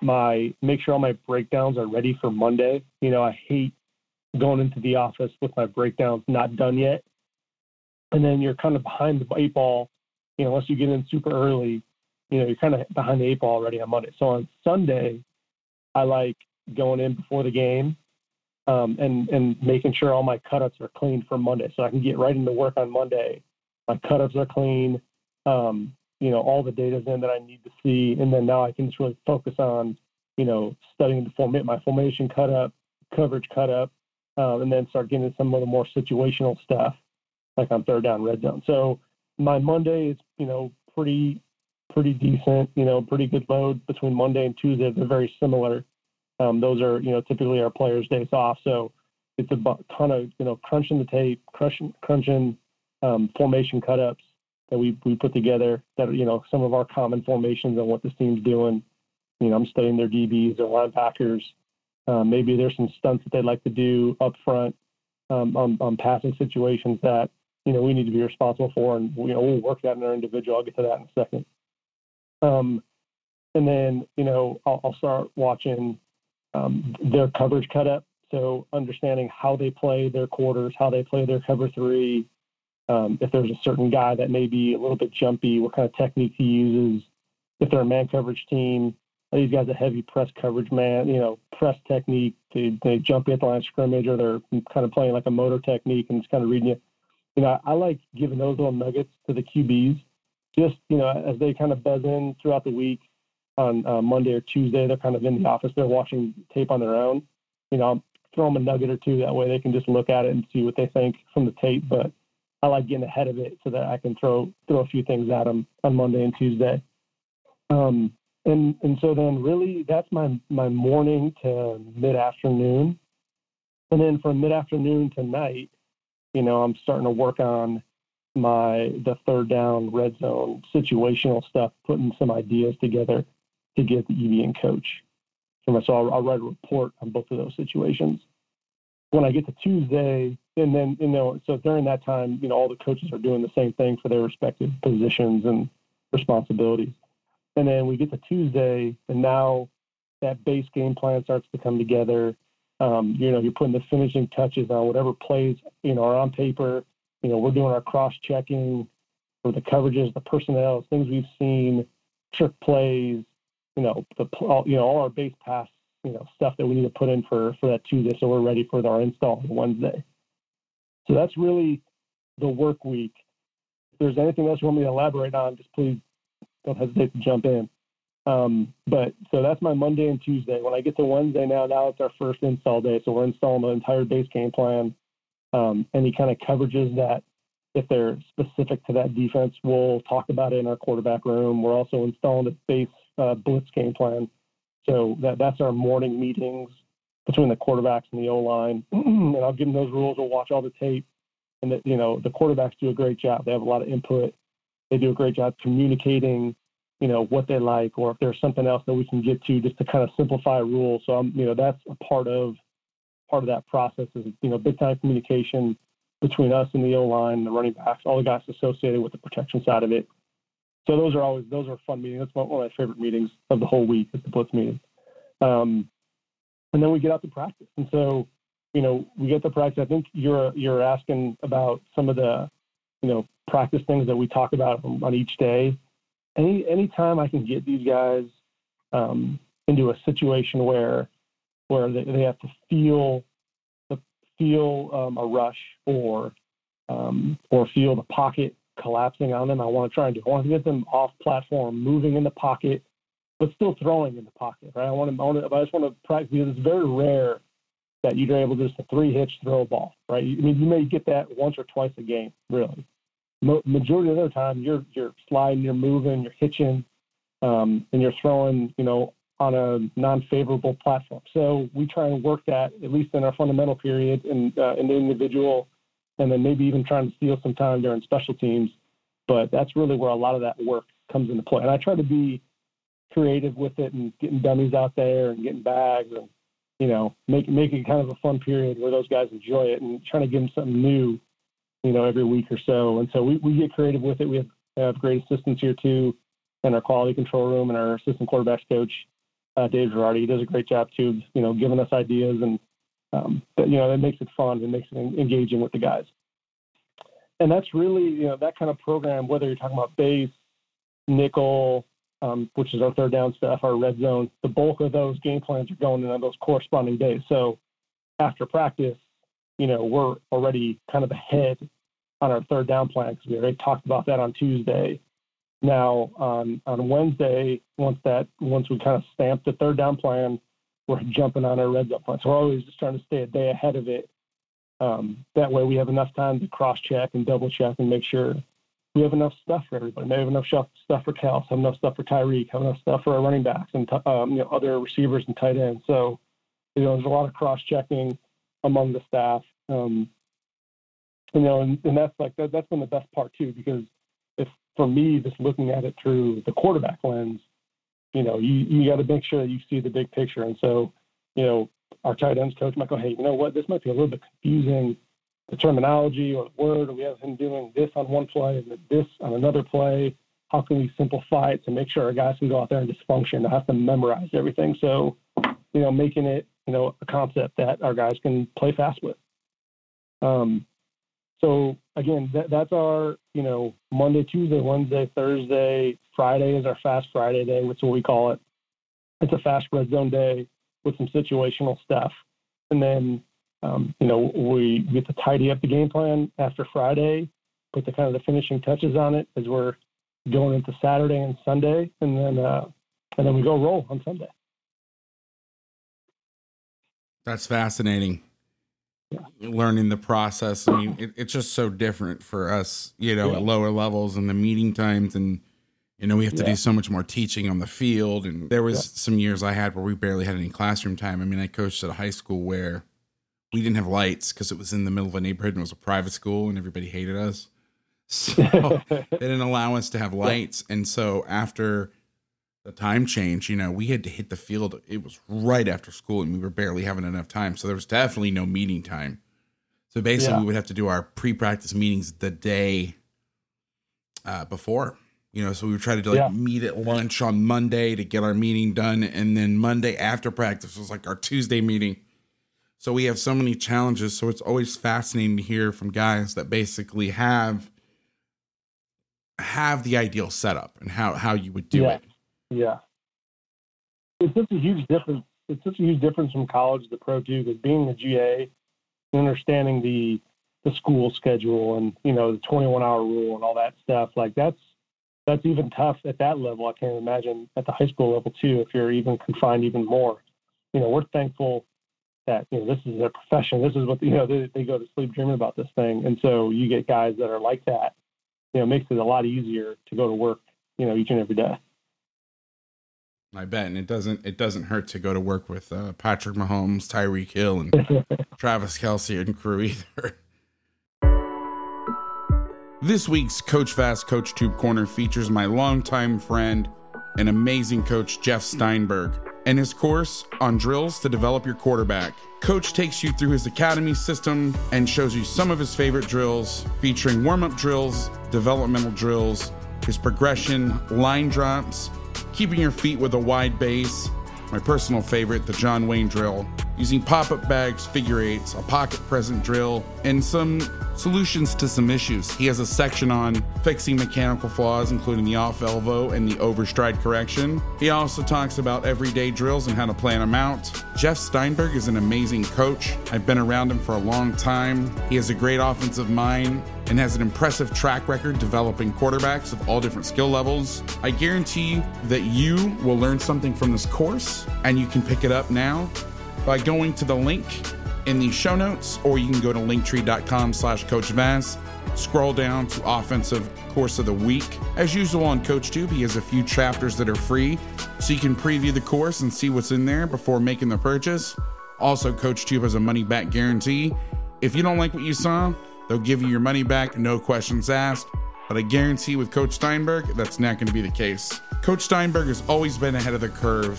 my make sure all my breakdowns are ready for Monday. You know, I hate going into the office with my breakdowns not done yet, and then you're kind of behind the eight ball. You know, unless you get in super early, you know, you're kind of behind the eight ball already on Monday. So on Sunday, I like going in before the game um, and and making sure all my cutups are clean for Monday, so I can get right into work on Monday. My cutups are clean. Um, you know, all the data's in that I need to see, and then now I can just really focus on, you know, studying the format, my formation cut up, coverage cut up, um, and then start getting some of the more situational stuff, like on third down, red zone. So my Monday is, you know, pretty pretty decent, you know, pretty good load between Monday and Tuesday. They're very similar. Um, those are, you know, typically our players' days off. So it's a ton of, you know, crunching the tape, crunching, crunching um, formation cutups that we, we put together that, you know, some of our common formations and what this team's doing. You know, I'm studying their DBs, their linebackers. Um, maybe there's some stunts that they'd like to do up front um, on, on passing situations that, you know, we need to be responsible for. And, you know, we'll work that in our individual. I'll get to that in a second. Um, and then, you know, I'll, I'll start watching um, their coverage cut up. So understanding how they play their quarters, how they play their cover three. Um, if there's a certain guy that may be a little bit jumpy, what kind of technique he uses. If they're a man coverage team, are these guys a heavy press coverage man, you know, press technique. They, they jump at the line of scrimmage or they're kind of playing like a motor technique and it's kind of reading you. You know, I like giving those little nuggets to the QBs just you know as they kind of buzz in throughout the week on uh, Monday or Tuesday, they're kind of in the office, they're watching tape on their own. You know, I'll throw them a nugget or two that way they can just look at it and see what they think from the tape. But I like getting ahead of it so that I can throw throw a few things at them on Monday and Tuesday. Um, and and so then really that's my my morning to mid afternoon, and then from mid afternoon to night, you know, I'm starting to work on my the third down red zone situational stuff, putting some ideas together to get the EB and coach. So I'll, I'll write a report on both of those situations. When I get to Tuesday, and then you know, so during that time, you know, all the coaches are doing the same thing for their respective positions and responsibilities. And then we get to Tuesday, and now that base game plan starts to come together. Um, you know, you're putting the finishing touches on whatever plays, you know, are on paper you know, we're doing our cross checking for the coverages, the personnel, things we've seen, trick plays, you know, the all, you know all our base pass, you know, stuff that we need to put in for for that Tuesday, so we're ready for our install on Wednesday. So that's really the work week. If there's anything else you want me to elaborate on, just please don't hesitate to jump in. Um, but so that's my Monday and Tuesday. When I get to Wednesday now, now it's our first install day, so we're installing the entire base game plan um, any kind of coverages that if they're specific to that defense, we'll talk about it in our quarterback room. We're also installing a base uh, blitz game plan. So that, that's our morning meetings between the quarterbacks and the O line. and I'll give them those rules. We'll watch all the tape. And that, you know, the quarterbacks do a great job. They have a lot of input. They do a great job communicating, you know, what they like, or if there's something else that we can get to just to kind of simplify rules. So I'm, you know, that's a part of part of that process is you know big time communication between us and the O line, the running backs, all the guys associated with the protection side of it. So those are always those are fun meetings. That's one of my favorite meetings of the whole week is the blitz meeting. Um, and then we get out to practice. And so you know, we get the practice. I think you're you're asking about some of the, you know, practice things that we talk about on each day. Any anytime I can get these guys um, into a situation where where they, they have to feel the feel um, a rush or um, or feel the pocket collapsing on them. I want to try and do. I want to get them off platform, moving in the pocket, but still throwing in the pocket. Right. I want to. I, want to, I just want to practice because it's very rare that you're able to just a three hitch throw a ball. Right. I mean, you may get that once or twice a game, really. Mo- majority of the time, you're you're sliding, you're moving, you're hitching, um, and you're throwing. You know, on a non-favorable platform. So we try and work that at least in our fundamental period and uh, in the individual and then maybe even trying to steal some time during special teams. But that's really where a lot of that work comes into play. And I try to be creative with it and getting dummies out there and getting bags and you know make make it kind of a fun period where those guys enjoy it and trying to give them something new, you know, every week or so. And so we, we get creative with it. We have, have great assistants here too, in our quality control room and our assistant quarterbacks coach, uh, Dave Girardi. He does a great job too, you know, giving us ideas and um, but, you know, that makes it fun. It makes it engaging with the guys. And that's really, you know, that kind of program, whether you're talking about base, nickel, um, which is our third down stuff, our red zone, the bulk of those game plans are going in on those corresponding days. So after practice, you know, we're already kind of ahead on our third down plan because we already talked about that on Tuesday. Now on on Wednesday, once that once we kind of stamp the third down plan, we're jumping on our red zone plan. So we're always just trying to stay a day ahead of it. Um, that way we have enough time to cross check and double check and make sure we have enough stuff for everybody. We have enough stuff for Cal, have enough stuff for Tyreek, have enough stuff for our running backs and um, you know other receivers and tight ends. So you know there's a lot of cross checking among the staff. Um, you know, and, and that's like that, that's been the best part too because if for me just looking at it through the quarterback lens, you know, you, you got to make sure that you see the big picture. And so, you know, our tight ends coach might go, hey, you know what, this might be a little bit confusing, the terminology or the word, or we have him doing this on one play and this on another play. How can we simplify it to make sure our guys can go out there and just function? They have to memorize everything. So, you know, making it, you know, a concept that our guys can play fast with. Um, so again, that, that's our, you know, Monday, Tuesday, Wednesday, Thursday, Friday is our fast Friday day, which is what we call it. It's a fast red zone day with some situational stuff. And then, um, you know, we get to tidy up the game plan after Friday, put the kind of the finishing touches on it as we're going into Saturday and Sunday. And then, uh, and then we go roll on Sunday. That's fascinating learning the process. I mean, it, it's just so different for us, you know, yeah. at lower levels and the meeting times and you know, we have to yeah. do so much more teaching on the field. And there was yeah. some years I had where we barely had any classroom time. I mean, I coached at a high school where we didn't have lights because it was in the middle of a neighborhood and it was a private school and everybody hated us. So they didn't allow us to have lights. And so after the time change, you know, we had to hit the field. It was right after school and we were barely having enough time. So there was definitely no meeting time. So basically, yeah. we would have to do our pre practice meetings the day uh, before, you know. So we would try to do, like yeah. meet at lunch on Monday to get our meeting done. And then Monday after practice was like our Tuesday meeting. So we have so many challenges. So it's always fascinating to hear from guys that basically have have the ideal setup and how how you would do yeah. it yeah. It's such a huge difference. It's such a huge difference from college to pro too, because being a GA, understanding the the school schedule and you know the 21 hour rule and all that stuff, like that's that's even tough at that level. I can't imagine at the high school level too, if you're even confined even more. You know, we're thankful that you know this is their profession. This is what you know they, they go to sleep dreaming about this thing, and so you get guys that are like that. You know, makes it a lot easier to go to work. You know, each and every day. I bet, and it doesn't it doesn't hurt to go to work with uh, Patrick Mahomes, Tyreek Hill, and Travis Kelce and crew either. This week's Coach Vass Coach Tube Corner features my longtime friend and amazing coach Jeff Steinberg and his course on drills to develop your quarterback. Coach takes you through his academy system and shows you some of his favorite drills, featuring warm up drills, developmental drills, his progression, line drops keeping your feet with a wide base. My personal favorite, the John Wayne drill. Using pop up bags, figure eights, a pocket present drill, and some solutions to some issues. He has a section on fixing mechanical flaws, including the off elbow and the overstride correction. He also talks about everyday drills and how to plan them out. Jeff Steinberg is an amazing coach. I've been around him for a long time. He has a great offensive mind and has an impressive track record developing quarterbacks of all different skill levels. I guarantee that you will learn something from this course, and you can pick it up now by going to the link in the show notes, or you can go to linktree.com slash Coach Vass. Scroll down to offensive course of the week. As usual on CoachTube, he has a few chapters that are free, so you can preview the course and see what's in there before making the purchase. Also, CoachTube has a money back guarantee. If you don't like what you saw, they'll give you your money back, no questions asked. But I guarantee with Coach Steinberg, that's not going to be the case. Coach Steinberg has always been ahead of the curve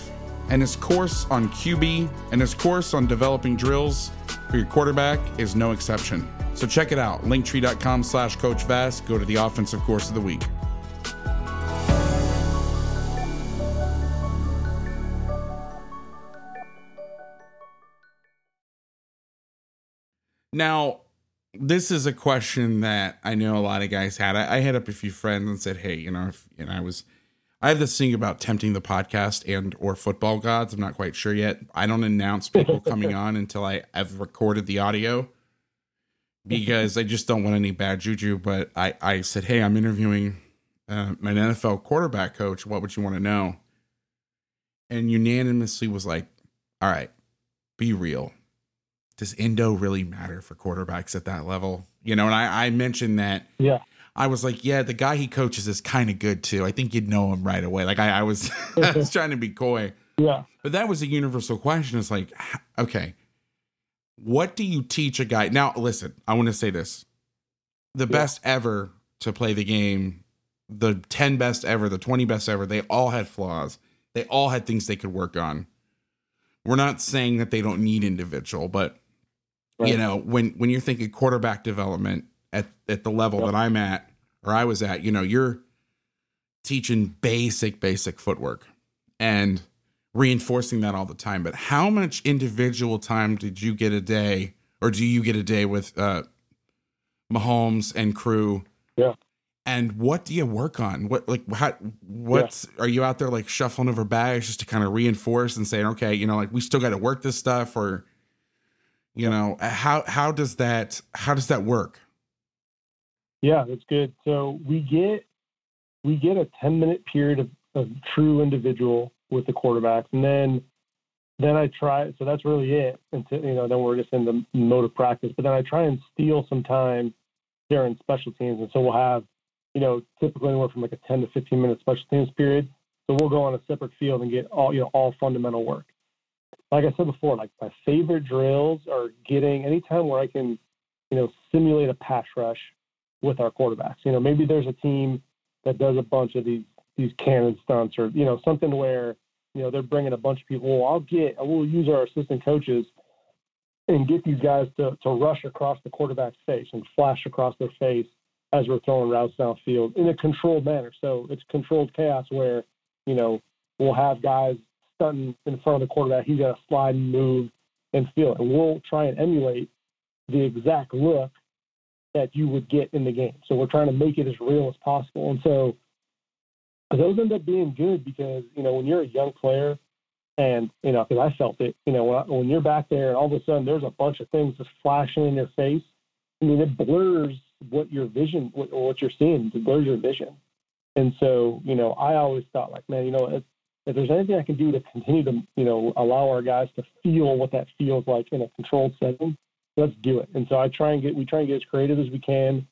and his course on QB and his course on developing drills for your quarterback is no exception. So check it out, linktree.com slash Coach Vass. Go to the offensive course of the week. Now, this is a question that I know a lot of guys had. I, I hit up a few friends and said, "Hey, you know, if and I was I have this thing about tempting the podcast and or football gods. I'm not quite sure yet. I don't announce people coming on until I have recorded the audio because I just don't want any bad juju. But I, I said, hey, I'm interviewing uh, an NFL quarterback coach. What would you want to know? And unanimously was like, all right, be real. Does Indo really matter for quarterbacks at that level? You know, and I, I mentioned that. Yeah I was like, yeah, the guy he coaches is kind of good too. I think you'd know him right away. Like I, I was, I was trying to be coy. Yeah. But that was a universal question. It's like, okay, what do you teach a guy? Now, listen, I want to say this: the yeah. best ever to play the game, the ten best ever, the twenty best ever, they all had flaws. They all had things they could work on. We're not saying that they don't need individual, but right. you know, when when you're thinking quarterback development, at at the level yep. that I'm at or I was at, you know, you're teaching basic basic footwork and reinforcing that all the time. But how much individual time did you get a day or do you get a day with uh Mahomes and crew? Yeah. And what do you work on? What like how what's yeah. are you out there like shuffling over bags just to kind of reinforce and saying, okay, you know, like we still got to work this stuff or you know, how how does that how does that work? Yeah, that's good. So we get we get a 10 minute period of, of true individual with the quarterbacks, and then then I try. So that's really it. Until you know, then we're just in the mode of practice. But then I try and steal some time during special teams, and so we'll have you know typically anywhere from like a 10 to 15 minute special teams period. So we'll go on a separate field and get all you know all fundamental work. Like I said before, like my favorite drills are getting anytime where I can you know simulate a pass rush with our quarterbacks. You know, maybe there's a team that does a bunch of these these cannon stunts or you know something where you know they're bringing a bunch of people. Well, I'll get we'll use our assistant coaches and get these guys to to rush across the quarterback's face and flash across their face as we're throwing routes downfield in a controlled manner. So it's controlled chaos where you know we'll have guys stunting in front of the quarterback. He's got to slide and move and feel it. And we'll try and emulate the exact look that you would get in the game. So we're trying to make it as real as possible. And so those end up being good because, you know, when you're a young player and, you know, because I felt it, you know, when, I, when you're back there and all of a sudden there's a bunch of things just flashing in your face, I mean, it blurs what your vision, what, what you're seeing, it blurs your vision. And so, you know, I always thought like, man, you know, if, if there's anything I can do to continue to, you know, allow our guys to feel what that feels like in a controlled setting, let's do it. And so I try and get we try and get as creative as we can.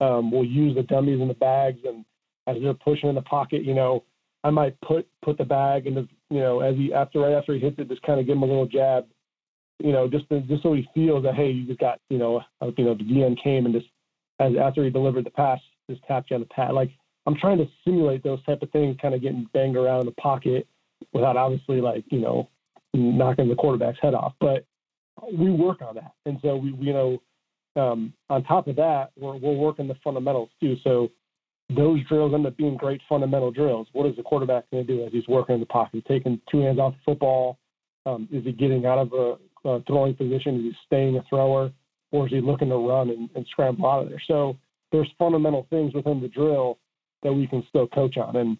Um, we'll use the dummies in the bags, and as they're pushing in the pocket, you know, I might put put the bag in the you know as he after right after he hits it, just kind of give him a little jab, you know, just to, just so he feels that hey, you just got you know you know the DN came and just as after he delivered the pass, just tapped you on the pad. Like I'm trying to simulate those type of things, kind of getting banged around in the pocket without obviously like you know knocking the quarterback's head off, but we work on that. And so we, you know, um, on top of that, we're, we're working the fundamentals too. So those drills end up being great fundamental drills. What is the quarterback going to do as he's working in the pocket? Taking two hands off the football? Um, is he getting out of a uh, throwing position? Is he staying a thrower, or is he looking to run and, and scramble out of there? So there's fundamental things within the drill that we can still coach on, and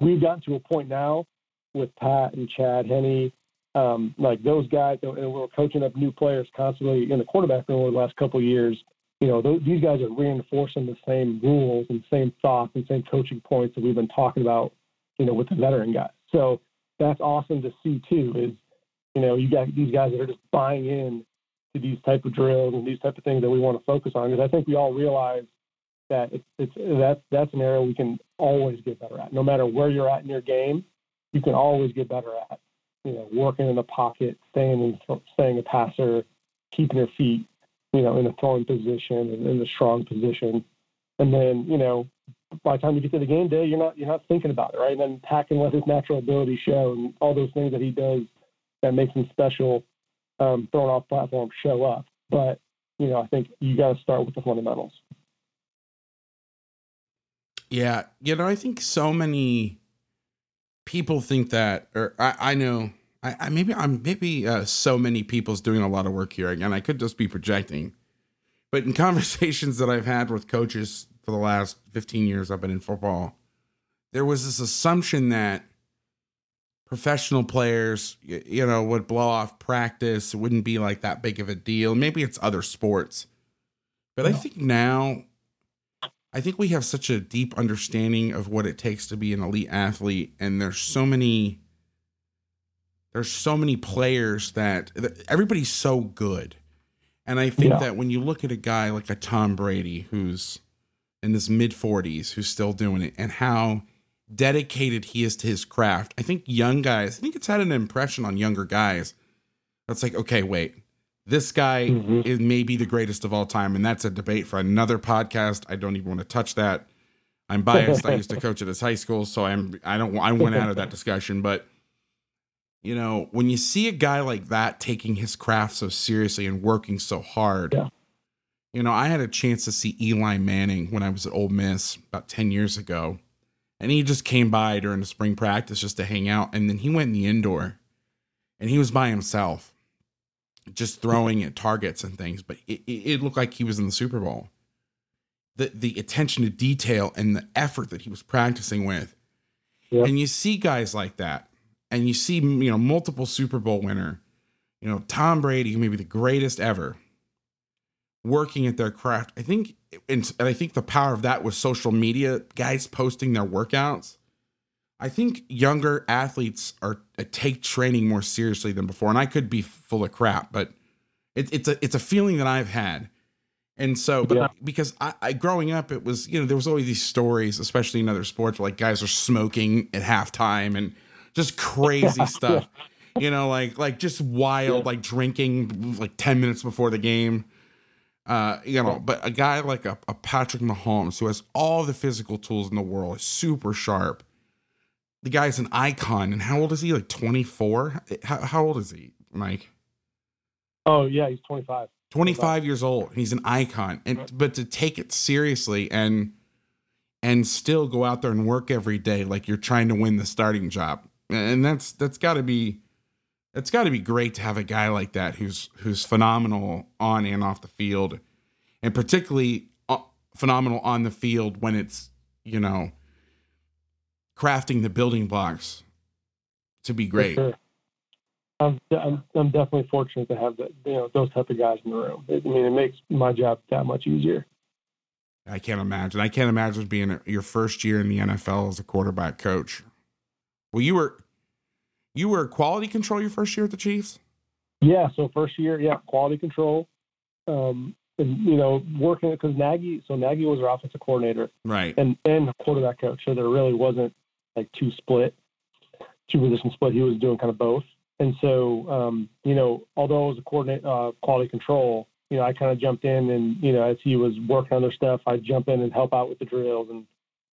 we've gotten to a point now with Pat and Chad Henne, um, like those guys, and we're coaching up new players constantly in the quarterback room over the last couple of years. You know, these guys are reinforcing the same rules and same thoughts and same coaching points that we've been talking about, you know, with the veteran guys. So that's awesome to see too. Is you know, you got these guys that are just buying in to these type of drills and these type of things that we want to focus on because I think we all realize that it's, it's that's that's an area we can always get better at. No matter where you're at in your game, you can always get better at. You know, working in the pocket, staying in, staying a passer, keeping your feet, you know, in a throwing position and in the strong position, and then you know, by the time you get to the game day, you're not you're not thinking about it, right? And then Pat can let his natural ability show and all those things that he does that makes him special, um, throwing off platform show up. But you know, I think you got to start with the fundamentals. Yeah, you know, I think so many people think that, or I, I know, I, I maybe I'm maybe uh, so many people's doing a lot of work here. Again, I could just be projecting, but in conversations that I've had with coaches for the last 15 years I've been in football, there was this assumption that professional players, you, you know, would blow off practice. It wouldn't be like that big of a deal. Maybe it's other sports, but I think now I think we have such a deep understanding of what it takes to be an elite athlete, and there's so many. There's so many players that, that everybody's so good, and I think Yeah. that when you look at a guy like a Tom Brady who's in his mid 40s who's still doing it, and how dedicated he is to his craft, I think young guys, I think it's had an impression on younger guys. That's like, okay, wait, this guy Mhm. is maybe the greatest of all time, and that's a debate for another podcast. I don't even want to touch that. I'm biased. I used to coach at his high school, so I'm I don't I went out of that discussion. But you know, when you see a guy like that taking his craft so seriously and working so hard, Yeah. you know, I had a chance to see Eli Manning when I was at Ole Miss about ten years ago, and he just came by during the spring practice just to hang out, and then he went in the indoor, and he was by himself just throwing at targets and things, but it, it looked like he was in the Super Bowl. The the attention to detail and the effort that he was practicing with, Yep. and you see guys like that, and you see you know multiple Super Bowl winner, you know Tom Brady, maybe the greatest ever, working at their craft. I think, and I think the power of that was social media, guys posting their workouts. I think younger athletes are uh, take training more seriously than before, and I could be full of crap, but it, it's a it's a feeling that I've had, and so but Yeah. because I, I growing up, it was you know there was always these stories, especially in other sports, where like guys are smoking at halftime and just crazy stuff, you know, like like just wild, like drinking like ten minutes before the game. Uh, you know, but a guy like a, a Patrick Mahomes who has all the physical tools in the world, is super sharp. The guy's an icon, and how old is he? Like twenty four? How, how old is he, Mike? Oh yeah, he's 25. 25 years old he's an icon and but to take it seriously and and still go out there and work every day like you're trying to win the starting job and that's that's got to be it's got to be great to have a guy like that who's who's phenomenal on and off the field and particularly uh, phenomenal on the field when it's you know crafting the building blocks to be great sure. I'm, I'm I'm definitely fortunate to have that you know those type of guys in the room. It, I mean, it makes my job that much easier. I can't imagine. I can't imagine being a, your first year in the NFL as a quarterback coach. Well, you were you were quality control your first year at the Chiefs. Yeah. So first year, yeah, quality control, um, and you know working because Nagy. So Nagy was our offensive coordinator Right. and and quarterback coach. So there really wasn't like two split, two position split. He was doing kind of both. And so, um, you know, although I was a coordinate, uh, quality control, you know, I kind of jumped in and, you know, as he was working on their stuff, I'd jump in and help out with the drills. And,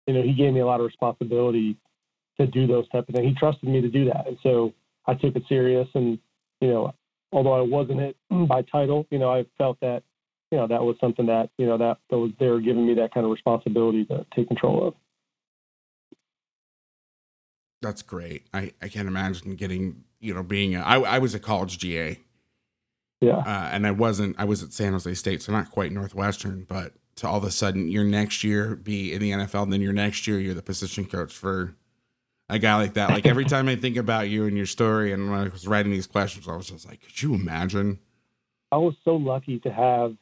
you know, he gave me a lot of responsibility to do those type of things. He trusted me to do that. And so I took it serious. And, you know, although I wasn't it by title, you know, I felt that, you know, that was something that, you know, that, that was, they were giving me that kind of responsibility to take control of. That's great. I I can't imagine getting you know being a, I I was a college GA, Yeah. Uh, and I wasn't, I was at San Jose State, so not quite Northwestern, but to all of a sudden your next year be in the NFL, and then your next year you're the position coach for a guy like that. Like every time I think about you and your story, and when I was writing these questions, I was just like, could you imagine? I was so lucky to have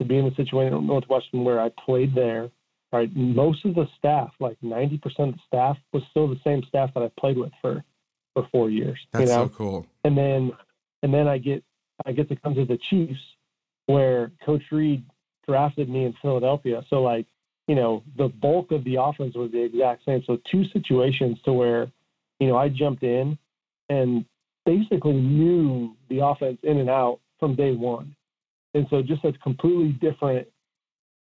to be in a situation at Northwestern where I played there. Right, most of the staff, like ninety percent of the staff, was still the same staff that I played with for for four years. That's you know? so cool. And then and then I get I get to come to the Chiefs, where Coach Reid drafted me in Philadelphia. So like you know the bulk of the offense was the exact same. So two situations to where you know I jumped in and basically knew the offense in and out from day one. And so just a completely different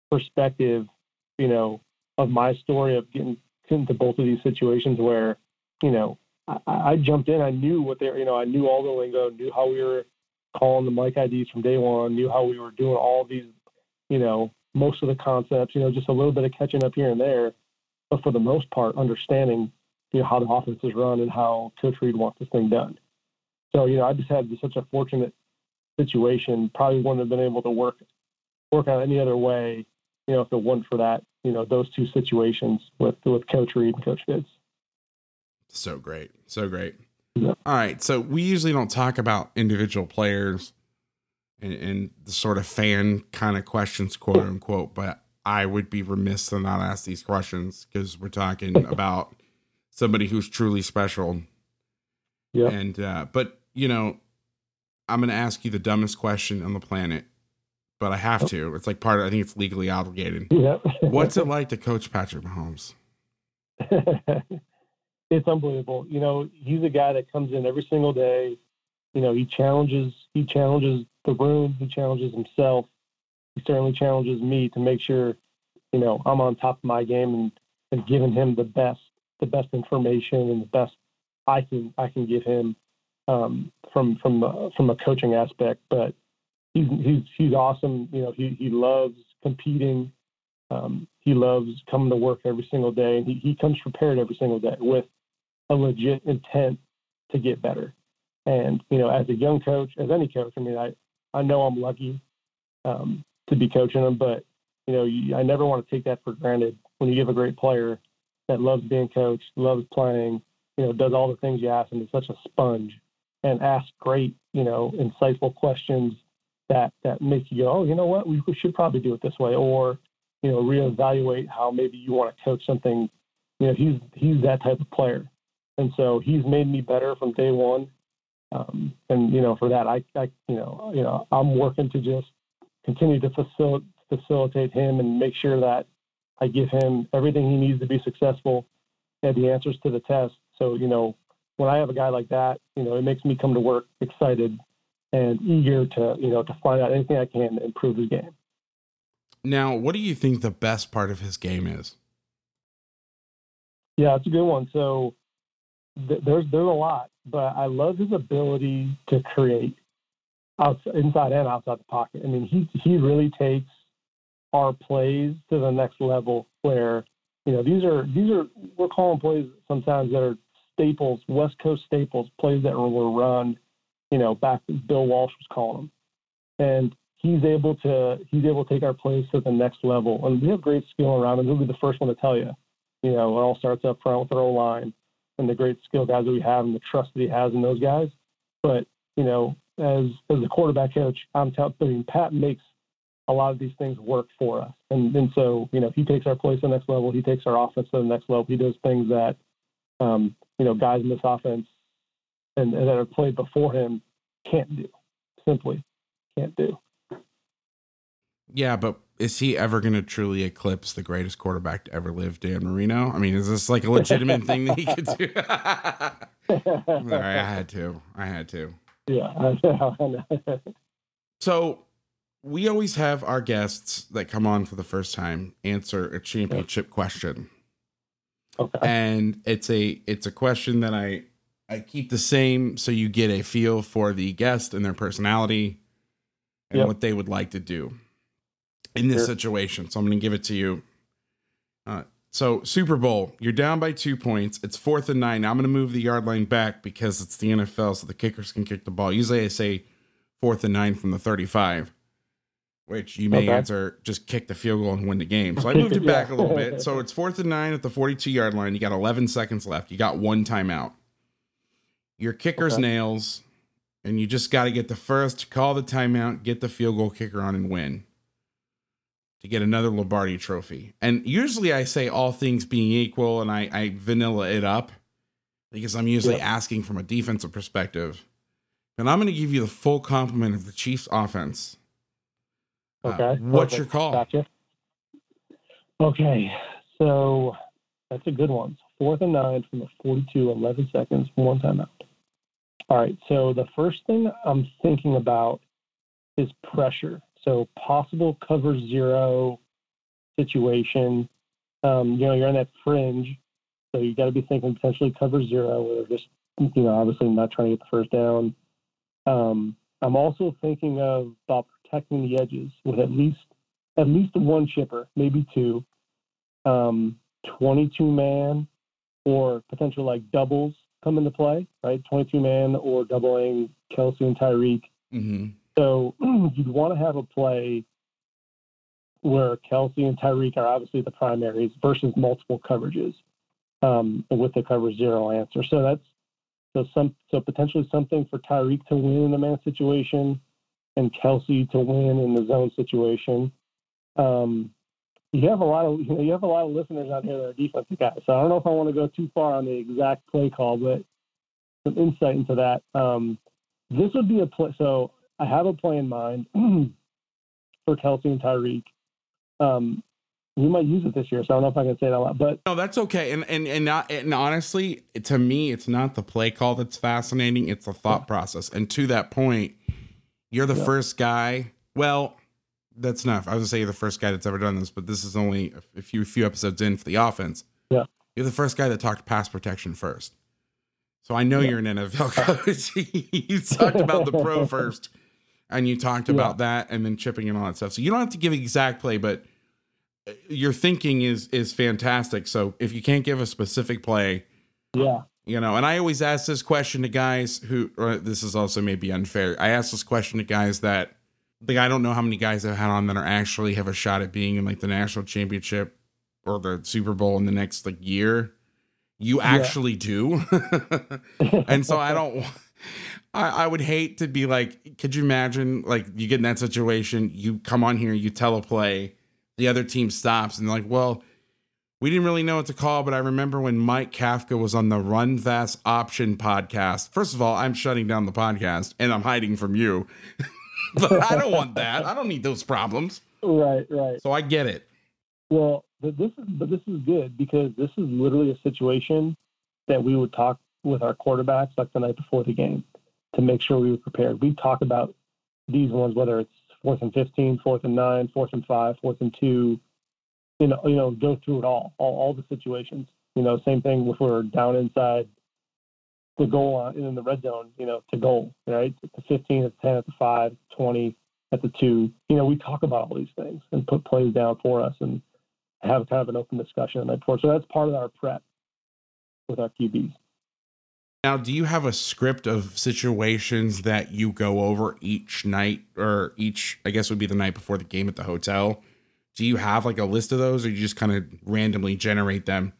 perspective, you know, of my story of getting into both of these situations where, you know, I, I jumped in, I knew what they you know, I knew all the lingo, knew how we were calling the Mike IDs from day one, knew how we were doing all these, you know, most of the concepts, you know, just a little bit of catching up here and there. But for the most part, understanding, you know, how the offense is run and how Coach Reid wants this thing done. So, you know, I just had such a fortunate situation. Probably wouldn't have been able to work work out any other way, you know, if it wasn't for that, you know, those two situations with with Coach Reid and Coach Fitz. So great. So great. Yeah. All right. So we usually don't talk about individual players and, and the sort of fan kind of questions, quote unquote, but I would be remiss to not ask these questions because we're talking about somebody who's truly special. Yeah. And, uh, but, you know, I'm going to ask you the dumbest question on the planet, but I have to. It's like part of, I think it's legally obligated. Yeah. What's it like to coach Patrick Mahomes? it's unbelievable. You know, he's a guy that comes in every single day. You know, he challenges he challenges the room, he challenges himself. He certainly challenges me to make sure, you know, I'm on top of my game and, and giving him the best the best information and the best I can I can give him um, from from uh, from a coaching aspect. But he's he's he's awesome. You know, he he loves competing. Um, he loves coming to work every single day, and he, he comes prepared every single day with a legit intent to get better. And you know, as a young coach, as any coach, I mean, I I know I'm lucky um, to be coaching him, but you know, you, I never want to take that for granted. When you give a great player that loves being coached, loves playing, you know, does all the things you ask, and is such a sponge, and asks great, you know, insightful questions that that make you go, oh, you know what, we should probably do it this way, or you know, reevaluate how maybe you want to coach something. You know, he's he's that type of player, and so he's made me better from day one. Um, and you know, for that, I, I, you know, you know, I'm working to just continue to facil- facilitate him and make sure that I give him everything he needs to be successful and the answers to the test. So, you know, when I have a guy like that, you know, it makes me come to work excited and eager to, you know, to find out anything I can to improve his game. Now, what do you think the best part of his game is? Yeah, it's a good one. So th- there's there's a lot, but I love his ability to create outside, inside and outside the pocket. I mean, he he really takes our plays to the next level. Where you know these are these are we're calling plays sometimes that are staples, West Coast staples, plays that were run, you know, back Bill Walsh was calling him. and he's able to he's able to take our plays to the next level. And we have great skill around him. He'll be the first one to tell you. You know, it all starts up front with our O line and the great skill guys that we have and the trust that he has in those guys. But you know, as as a quarterback coach, I'm telling mean, Pat makes a lot of these things work for us, and and so you know he takes our plays to the next level. He takes our offense to the next level. He does things that um, you know guys in this offense and, and that have played before him can't do. Simply can't do. Yeah, but is he ever going to truly eclipse the greatest quarterback to ever live, Dan Marino? I mean, is this like a legitimate thing that he could do? All right, I had to. I had to. Yeah. I know. So we always have our guests that come on for the first time answer a championship question. okay. and it's a it's a question that I I keep the same so you get a feel for the guest and their personality and Yep. what they would like to do in this Sure. situation. So I'm going to give it to you. Uh, so Super Bowl, you're down by two points. It's fourth and nine. Now I'm going to move the yard line back because it's the NFL, so the kickers can kick the ball. Usually I say fourth and nine from the 35, which you may Okay. answer just kick the field goal and win the game. So I moved it back a little bit. So it's fourth and nine at the 42 yard line. You got 11 seconds left. You got one timeout. Your kicker's Okay. nails, and you just got to get the first, call the timeout, get the field goal kicker on, and win to get another Lombardi trophy. And usually I say all things being equal and I, I vanilla it up because I'm usually Yeah. asking from a defensive perspective. And I'm going to give you the full complement of the Chiefs offense. Uh, Okay. what's perfect. your call? Gotcha. Okay. So that's a good one. Fourth and nine from the 42, 11 seconds, one timeout. All right. So the first thing I'm thinking about is pressure. So possible cover zero situation. Um, you know, you're on that fringe. So you got to be thinking potentially cover zero, where just, you know, obviously not trying to get the first down. Um, I'm also thinking of about protecting the edges with at least at least one chipper, maybe two, um, 22 man, or potential like doubles come into play, right? 22 man or doubling Kelce and Tyreek. hmm So you'd want to have a play where Kelce and Tyreek are obviously the primaries versus multiple coverages um, with the cover zero answer. So that's so some so potentially something for Tyreek to win in the man situation and Kelce to win in the zone situation. Um, you have a lot of you, know, you have a lot of listeners out here that are defensive guys. So I don't know if I want to go too far on the exact play call, but some insight into that. Um, this would be a play. So I have a play in mind for Kelce and Tyreek. Um, we might use it this year, so I don't know if I can say that a lot. But No, that's okay. And and and not and honestly, to me, it's not the play call that's fascinating. It's the thought process. And to that point, you're the Yeah. first guy. Well, that's enough. I was gonna say you're the first guy that's ever done this, but this is only a few few episodes in for the offense. Yeah. You're the first guy that talked pass protection first. So I know Yeah. you're an NFL coach. you talked about the pro first, and you talked Yeah. about that, and then chipping and all that stuff. So you don't have to give exact play, but uh, your thinking is is fantastic. So if you can't give a specific play, yeah, you know, and I always ask this question to guys who, or this is also maybe unfair. I ask this question to guys that, like, I don't know how many guys I've had on that are actually have a shot at being in like the national championship or the Super Bowl in the next like year. You actually do, and so I don't. I, I would hate to be like, could you imagine like you get in that situation, you come on here, you tell a play, the other team stops, and they're like, well, we didn't really know what to call, but I remember when Mike Kafka was on the Run Pass Option podcast. First of all, I'm shutting down the podcast and I'm hiding from you. but I don't want that. I don't need those problems. right, right. So I get it. Well, but this is but this is good because this is literally a situation that we would talk with our quarterbacks like the night before the game to make sure we were prepared. We talk about these ones, whether it's fourth and 15, fourth and nine, fourth and five, fourth and two, you know, you know, go through it all, all, all the situations. You know, same thing if we're down inside the goal line in the red zone, you know, to goal, right? At the 15, at the 10, at the 5, 20, at the 2. You know, we talk about all these things and put plays down for us and have kind of an open discussion the that before. So that's part of our prep with our QBs. Now, do you have a script of situations that you go over each night or each, I guess would be the night before the game at the hotel? Do you have like a list of those or you just kind of randomly generate them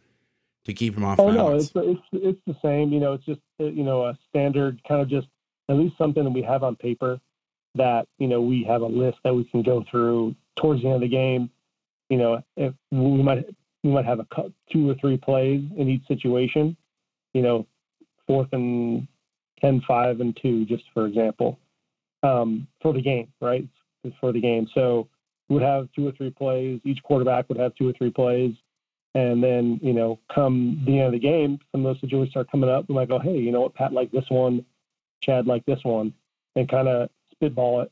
to keep them off Oh no, it's it's it's the same. You know, it's just uh, you know a standard kind of just at least something that we have on paper that you know we have a list that we can go through towards the end of the game. You know, if we might we might have a two or three plays in each situation. You know, fourth and 10, 5, and two, just for example, um, for the game, right? For the game. So we would have two or three plays. Each quarterback would have two or three plays. And then, you know, come the end of the game, some of those situations start coming up. We might go, hey, you know what, Pat liked this one, Chad liked this one, and kind of spitball it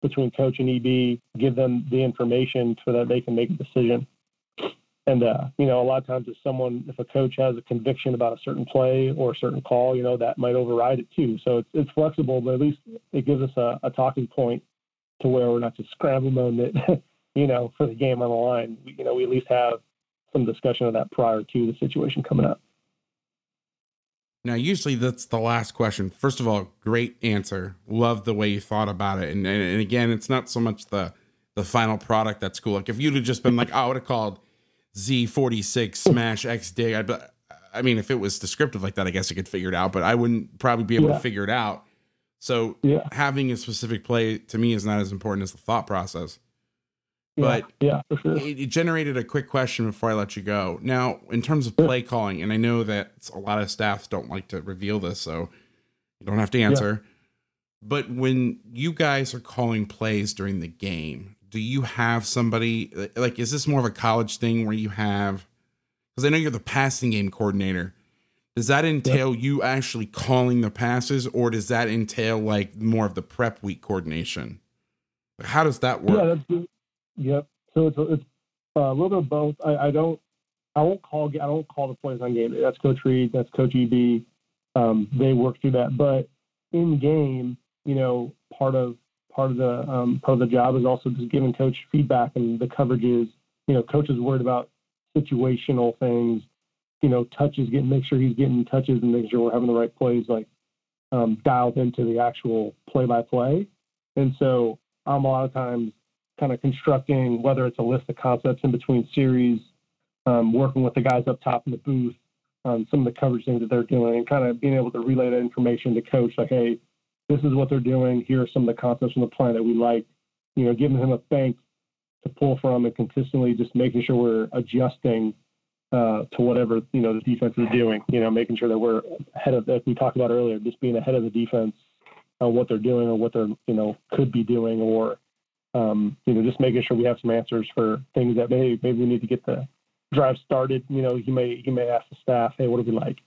between coach and EB, give them the information so that they can make a decision. And, uh, you know, a lot of times if someone, if a coach has a conviction about a certain play or a certain call, you know, that might override it too. So it's, it's flexible, but at least it gives us a, a talking point to where we're not just scrambling it, you know, for the game on the line. We, you know, we at least have some discussion of that prior to the situation coming up. Now, usually that's the last question. First of all, great answer. Love the way you thought about it. And, and, and again, it's not so much the the final product that's cool. Like if you'd have just been like, oh, I would have called Z46 Smash X Dig. I, I mean, if it was descriptive like that, I guess I could figure it out, but I wouldn't probably be able Yeah. to figure it out. So Yeah. having a specific play to me is not as important as the thought process. Yeah, But yeah, for sure. it, it generated a quick question before I let you go. Now, in terms of play calling, and I know that a lot of staffs don't like to reveal this, so you don't have to answer. But when you guys are calling plays during the game, do you have somebody like? Is this more of a college thing where you have? Because I know you're the passing game coordinator. Does that entail you actually calling the passes, or does that entail like more of the prep week coordination? How does that work? Yeah, that's good. Yep. So it's it's uh, a little bit of both. I, I don't I won't call I don't call the plays on game. That's Coach Reid. That's Coach EB. Um, they work through that. But in game, you know, part of part of the um, part of the job is also just giving coach feedback and the coverages. You know, coach is worried about situational things. You know, touches, getting make sure he's getting touches and making sure we're having the right plays like um, dialed into the actual play by play. And so I'm a lot of times kind of constructing whether it's a list of concepts in between series, um, working with the guys up top in the booth on some of the coverage things that they're doing, and kind of being able to relay that information to coach, like, hey, this is what they're doing. Here are some of the concepts from the plan that we like. You know, giving him a bank to pull from, and consistently just making sure we're adjusting uh, to whatever you know the defense is doing. You know, making sure that we're ahead of, like we talked about earlier, just being ahead of the defense on what they're doing or what they're you know could be doing, or um, you know, just making sure we have some answers for things that maybe maybe we need to get the drive started. You know, he may he may ask the staff, hey, what do we like?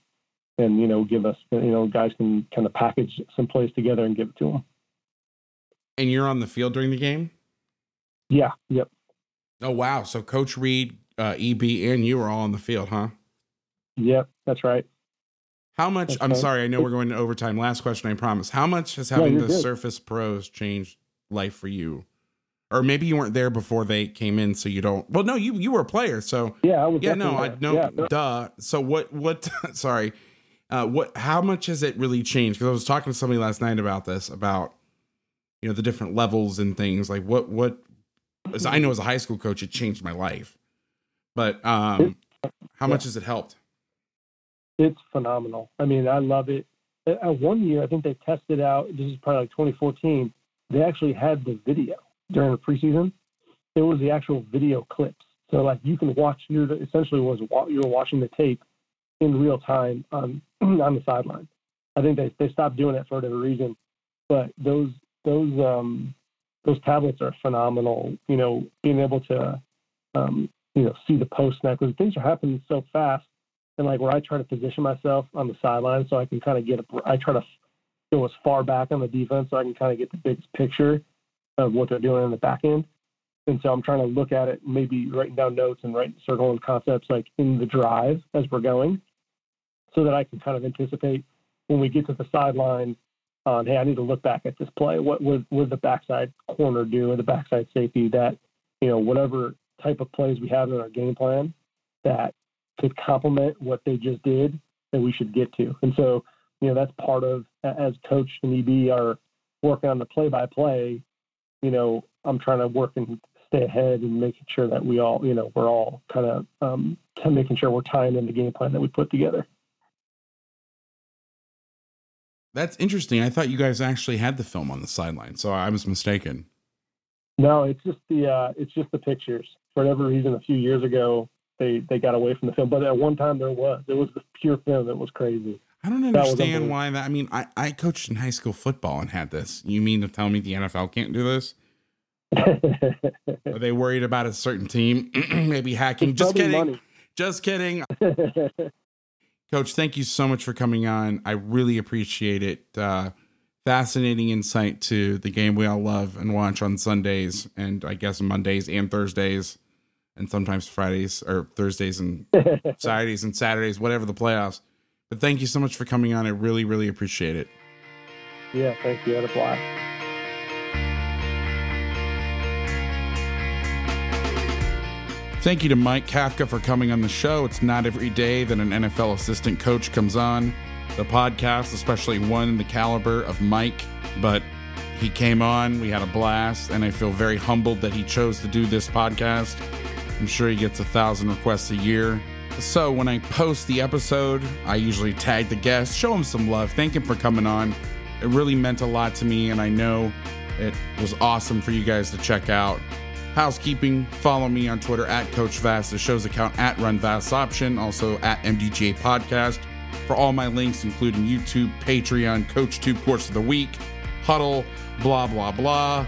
And you know, give us you know, guys can kind of package some plays together and give it to them. and you're on the field during the game? Yeah, yep, Oh wow! So Coach Reid, uh, EB, and you are all on the field, huh? yep, that's right. How much? That's I'm right. sorry, I know we're going to overtime. Last question, I promise. How much has having the good. Surface Pros changed life for you? Or maybe you weren't there before they came in, so you don't. Well, no, you you were a player, so Yeah, I was. yeah, no, I know. Yeah, Duh. So what? What? sorry. Uh, what? How much has it really changed? Because I was talking to somebody last night about this, about you know the different levels and things. Like what? What? As I know, as a high school coach, it changed my life. But um, how much has it helped? it's phenomenal. I mean, I love it. At one year, I think they tested out. This is probably like 2014. They actually had the video during the preseason. It was the actual video clips. So like you can watch. You're essentially was you were watching the tape in real time on on the sideline. I think they they stopped doing it for whatever reason, but those those um those tablets are phenomenal. You know, being able to um you know see the post snap because things are happening so fast and like where I try to position myself on the sideline so I can kind of get a, I try to go as far back on the defense so I can kind of get the biggest picture of what they're doing in the back end. And so I'm trying to look at it, maybe writing down notes and writing circling concepts like in the drive as we're going, so that I can kind of anticipate when we get to the sideline. On hey, I need to look back at this play. What would would the backside corner do, or the backside safety? That you know, whatever type of plays we have in our game plan, that could complement what they just did that we should get to. And so, you know, that's part of as coach and EB are working on the play by play, you know, I'm trying to work and stay ahead and making sure that we all, you know, we're all kind of um, kind of making sure we're tying in the game plan that we put together. That's interesting. I thought you guys actually had the film on the sideline, so I was mistaken. No, it's just the uh, it's just the pictures. For whatever reason, a few years ago, they they got away from the film, but at one time there was. It was the pure film that was crazy. I don't understand why that. I mean, I, I coached in high school football and had this. You mean to tell me the NFL can't do this? Are they worried about a certain team maybe hacking? It's Just kidding. money. Just kidding. Coach, thank you so much for coming on. I really appreciate it. Uh, fascinating insight to the game we all love and watch on Sundays and I guess Mondays and Thursdays and sometimes Fridays or Thursdays and Saturdays and Saturdays, whatever the playoffs. But thank you so much for coming on. I really, really appreciate it. yeah, thank you. I had a blast. Thank you to Mike Kafka for coming on the show. It's not every day that an NFL assistant coach comes on. the podcast, especially one in the caliber of Mike. But he came on, we had a blast, and I feel very humbled that he chose to do this podcast. I'm sure he gets a thousand requests a year. So when I post the episode, I usually tag the guest, show him some love, thank him for coming on. It really meant a lot to me, and I know it was awesome for you guys to check out. Housekeeping, follow me on Twitter at Coach Vass, the show's account at Run Option, also at MDGA Podcast for all my links, including YouTube, Patreon, CoachTube Course of the Week, Hudl, blah, blah, blah.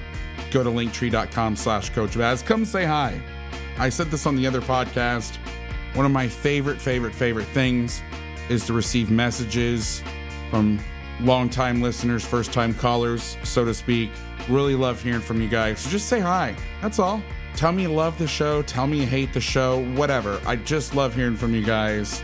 Go to linktree.com slash Coach. Come say hi. I said this on the other podcast. One of my favorite, favorite, favorite things is to receive messages from longtime listeners, first time callers, so to speak. Really love hearing from you guys. So just say hi. That's all. Tell me you love the show. Tell me you hate the show. Whatever. I just love hearing from you guys,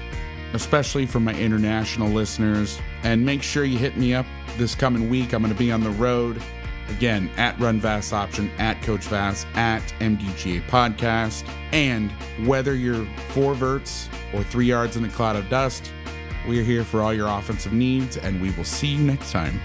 especially from my international listeners. And make sure you hit me up this coming week. I'm going to be on the road again at Run Pass Option, at Coach Vass, at MDGA Podcast. And whether you're four verts or three yards in a cloud of dust, we are here for all your offensive needs, and we will see you next time.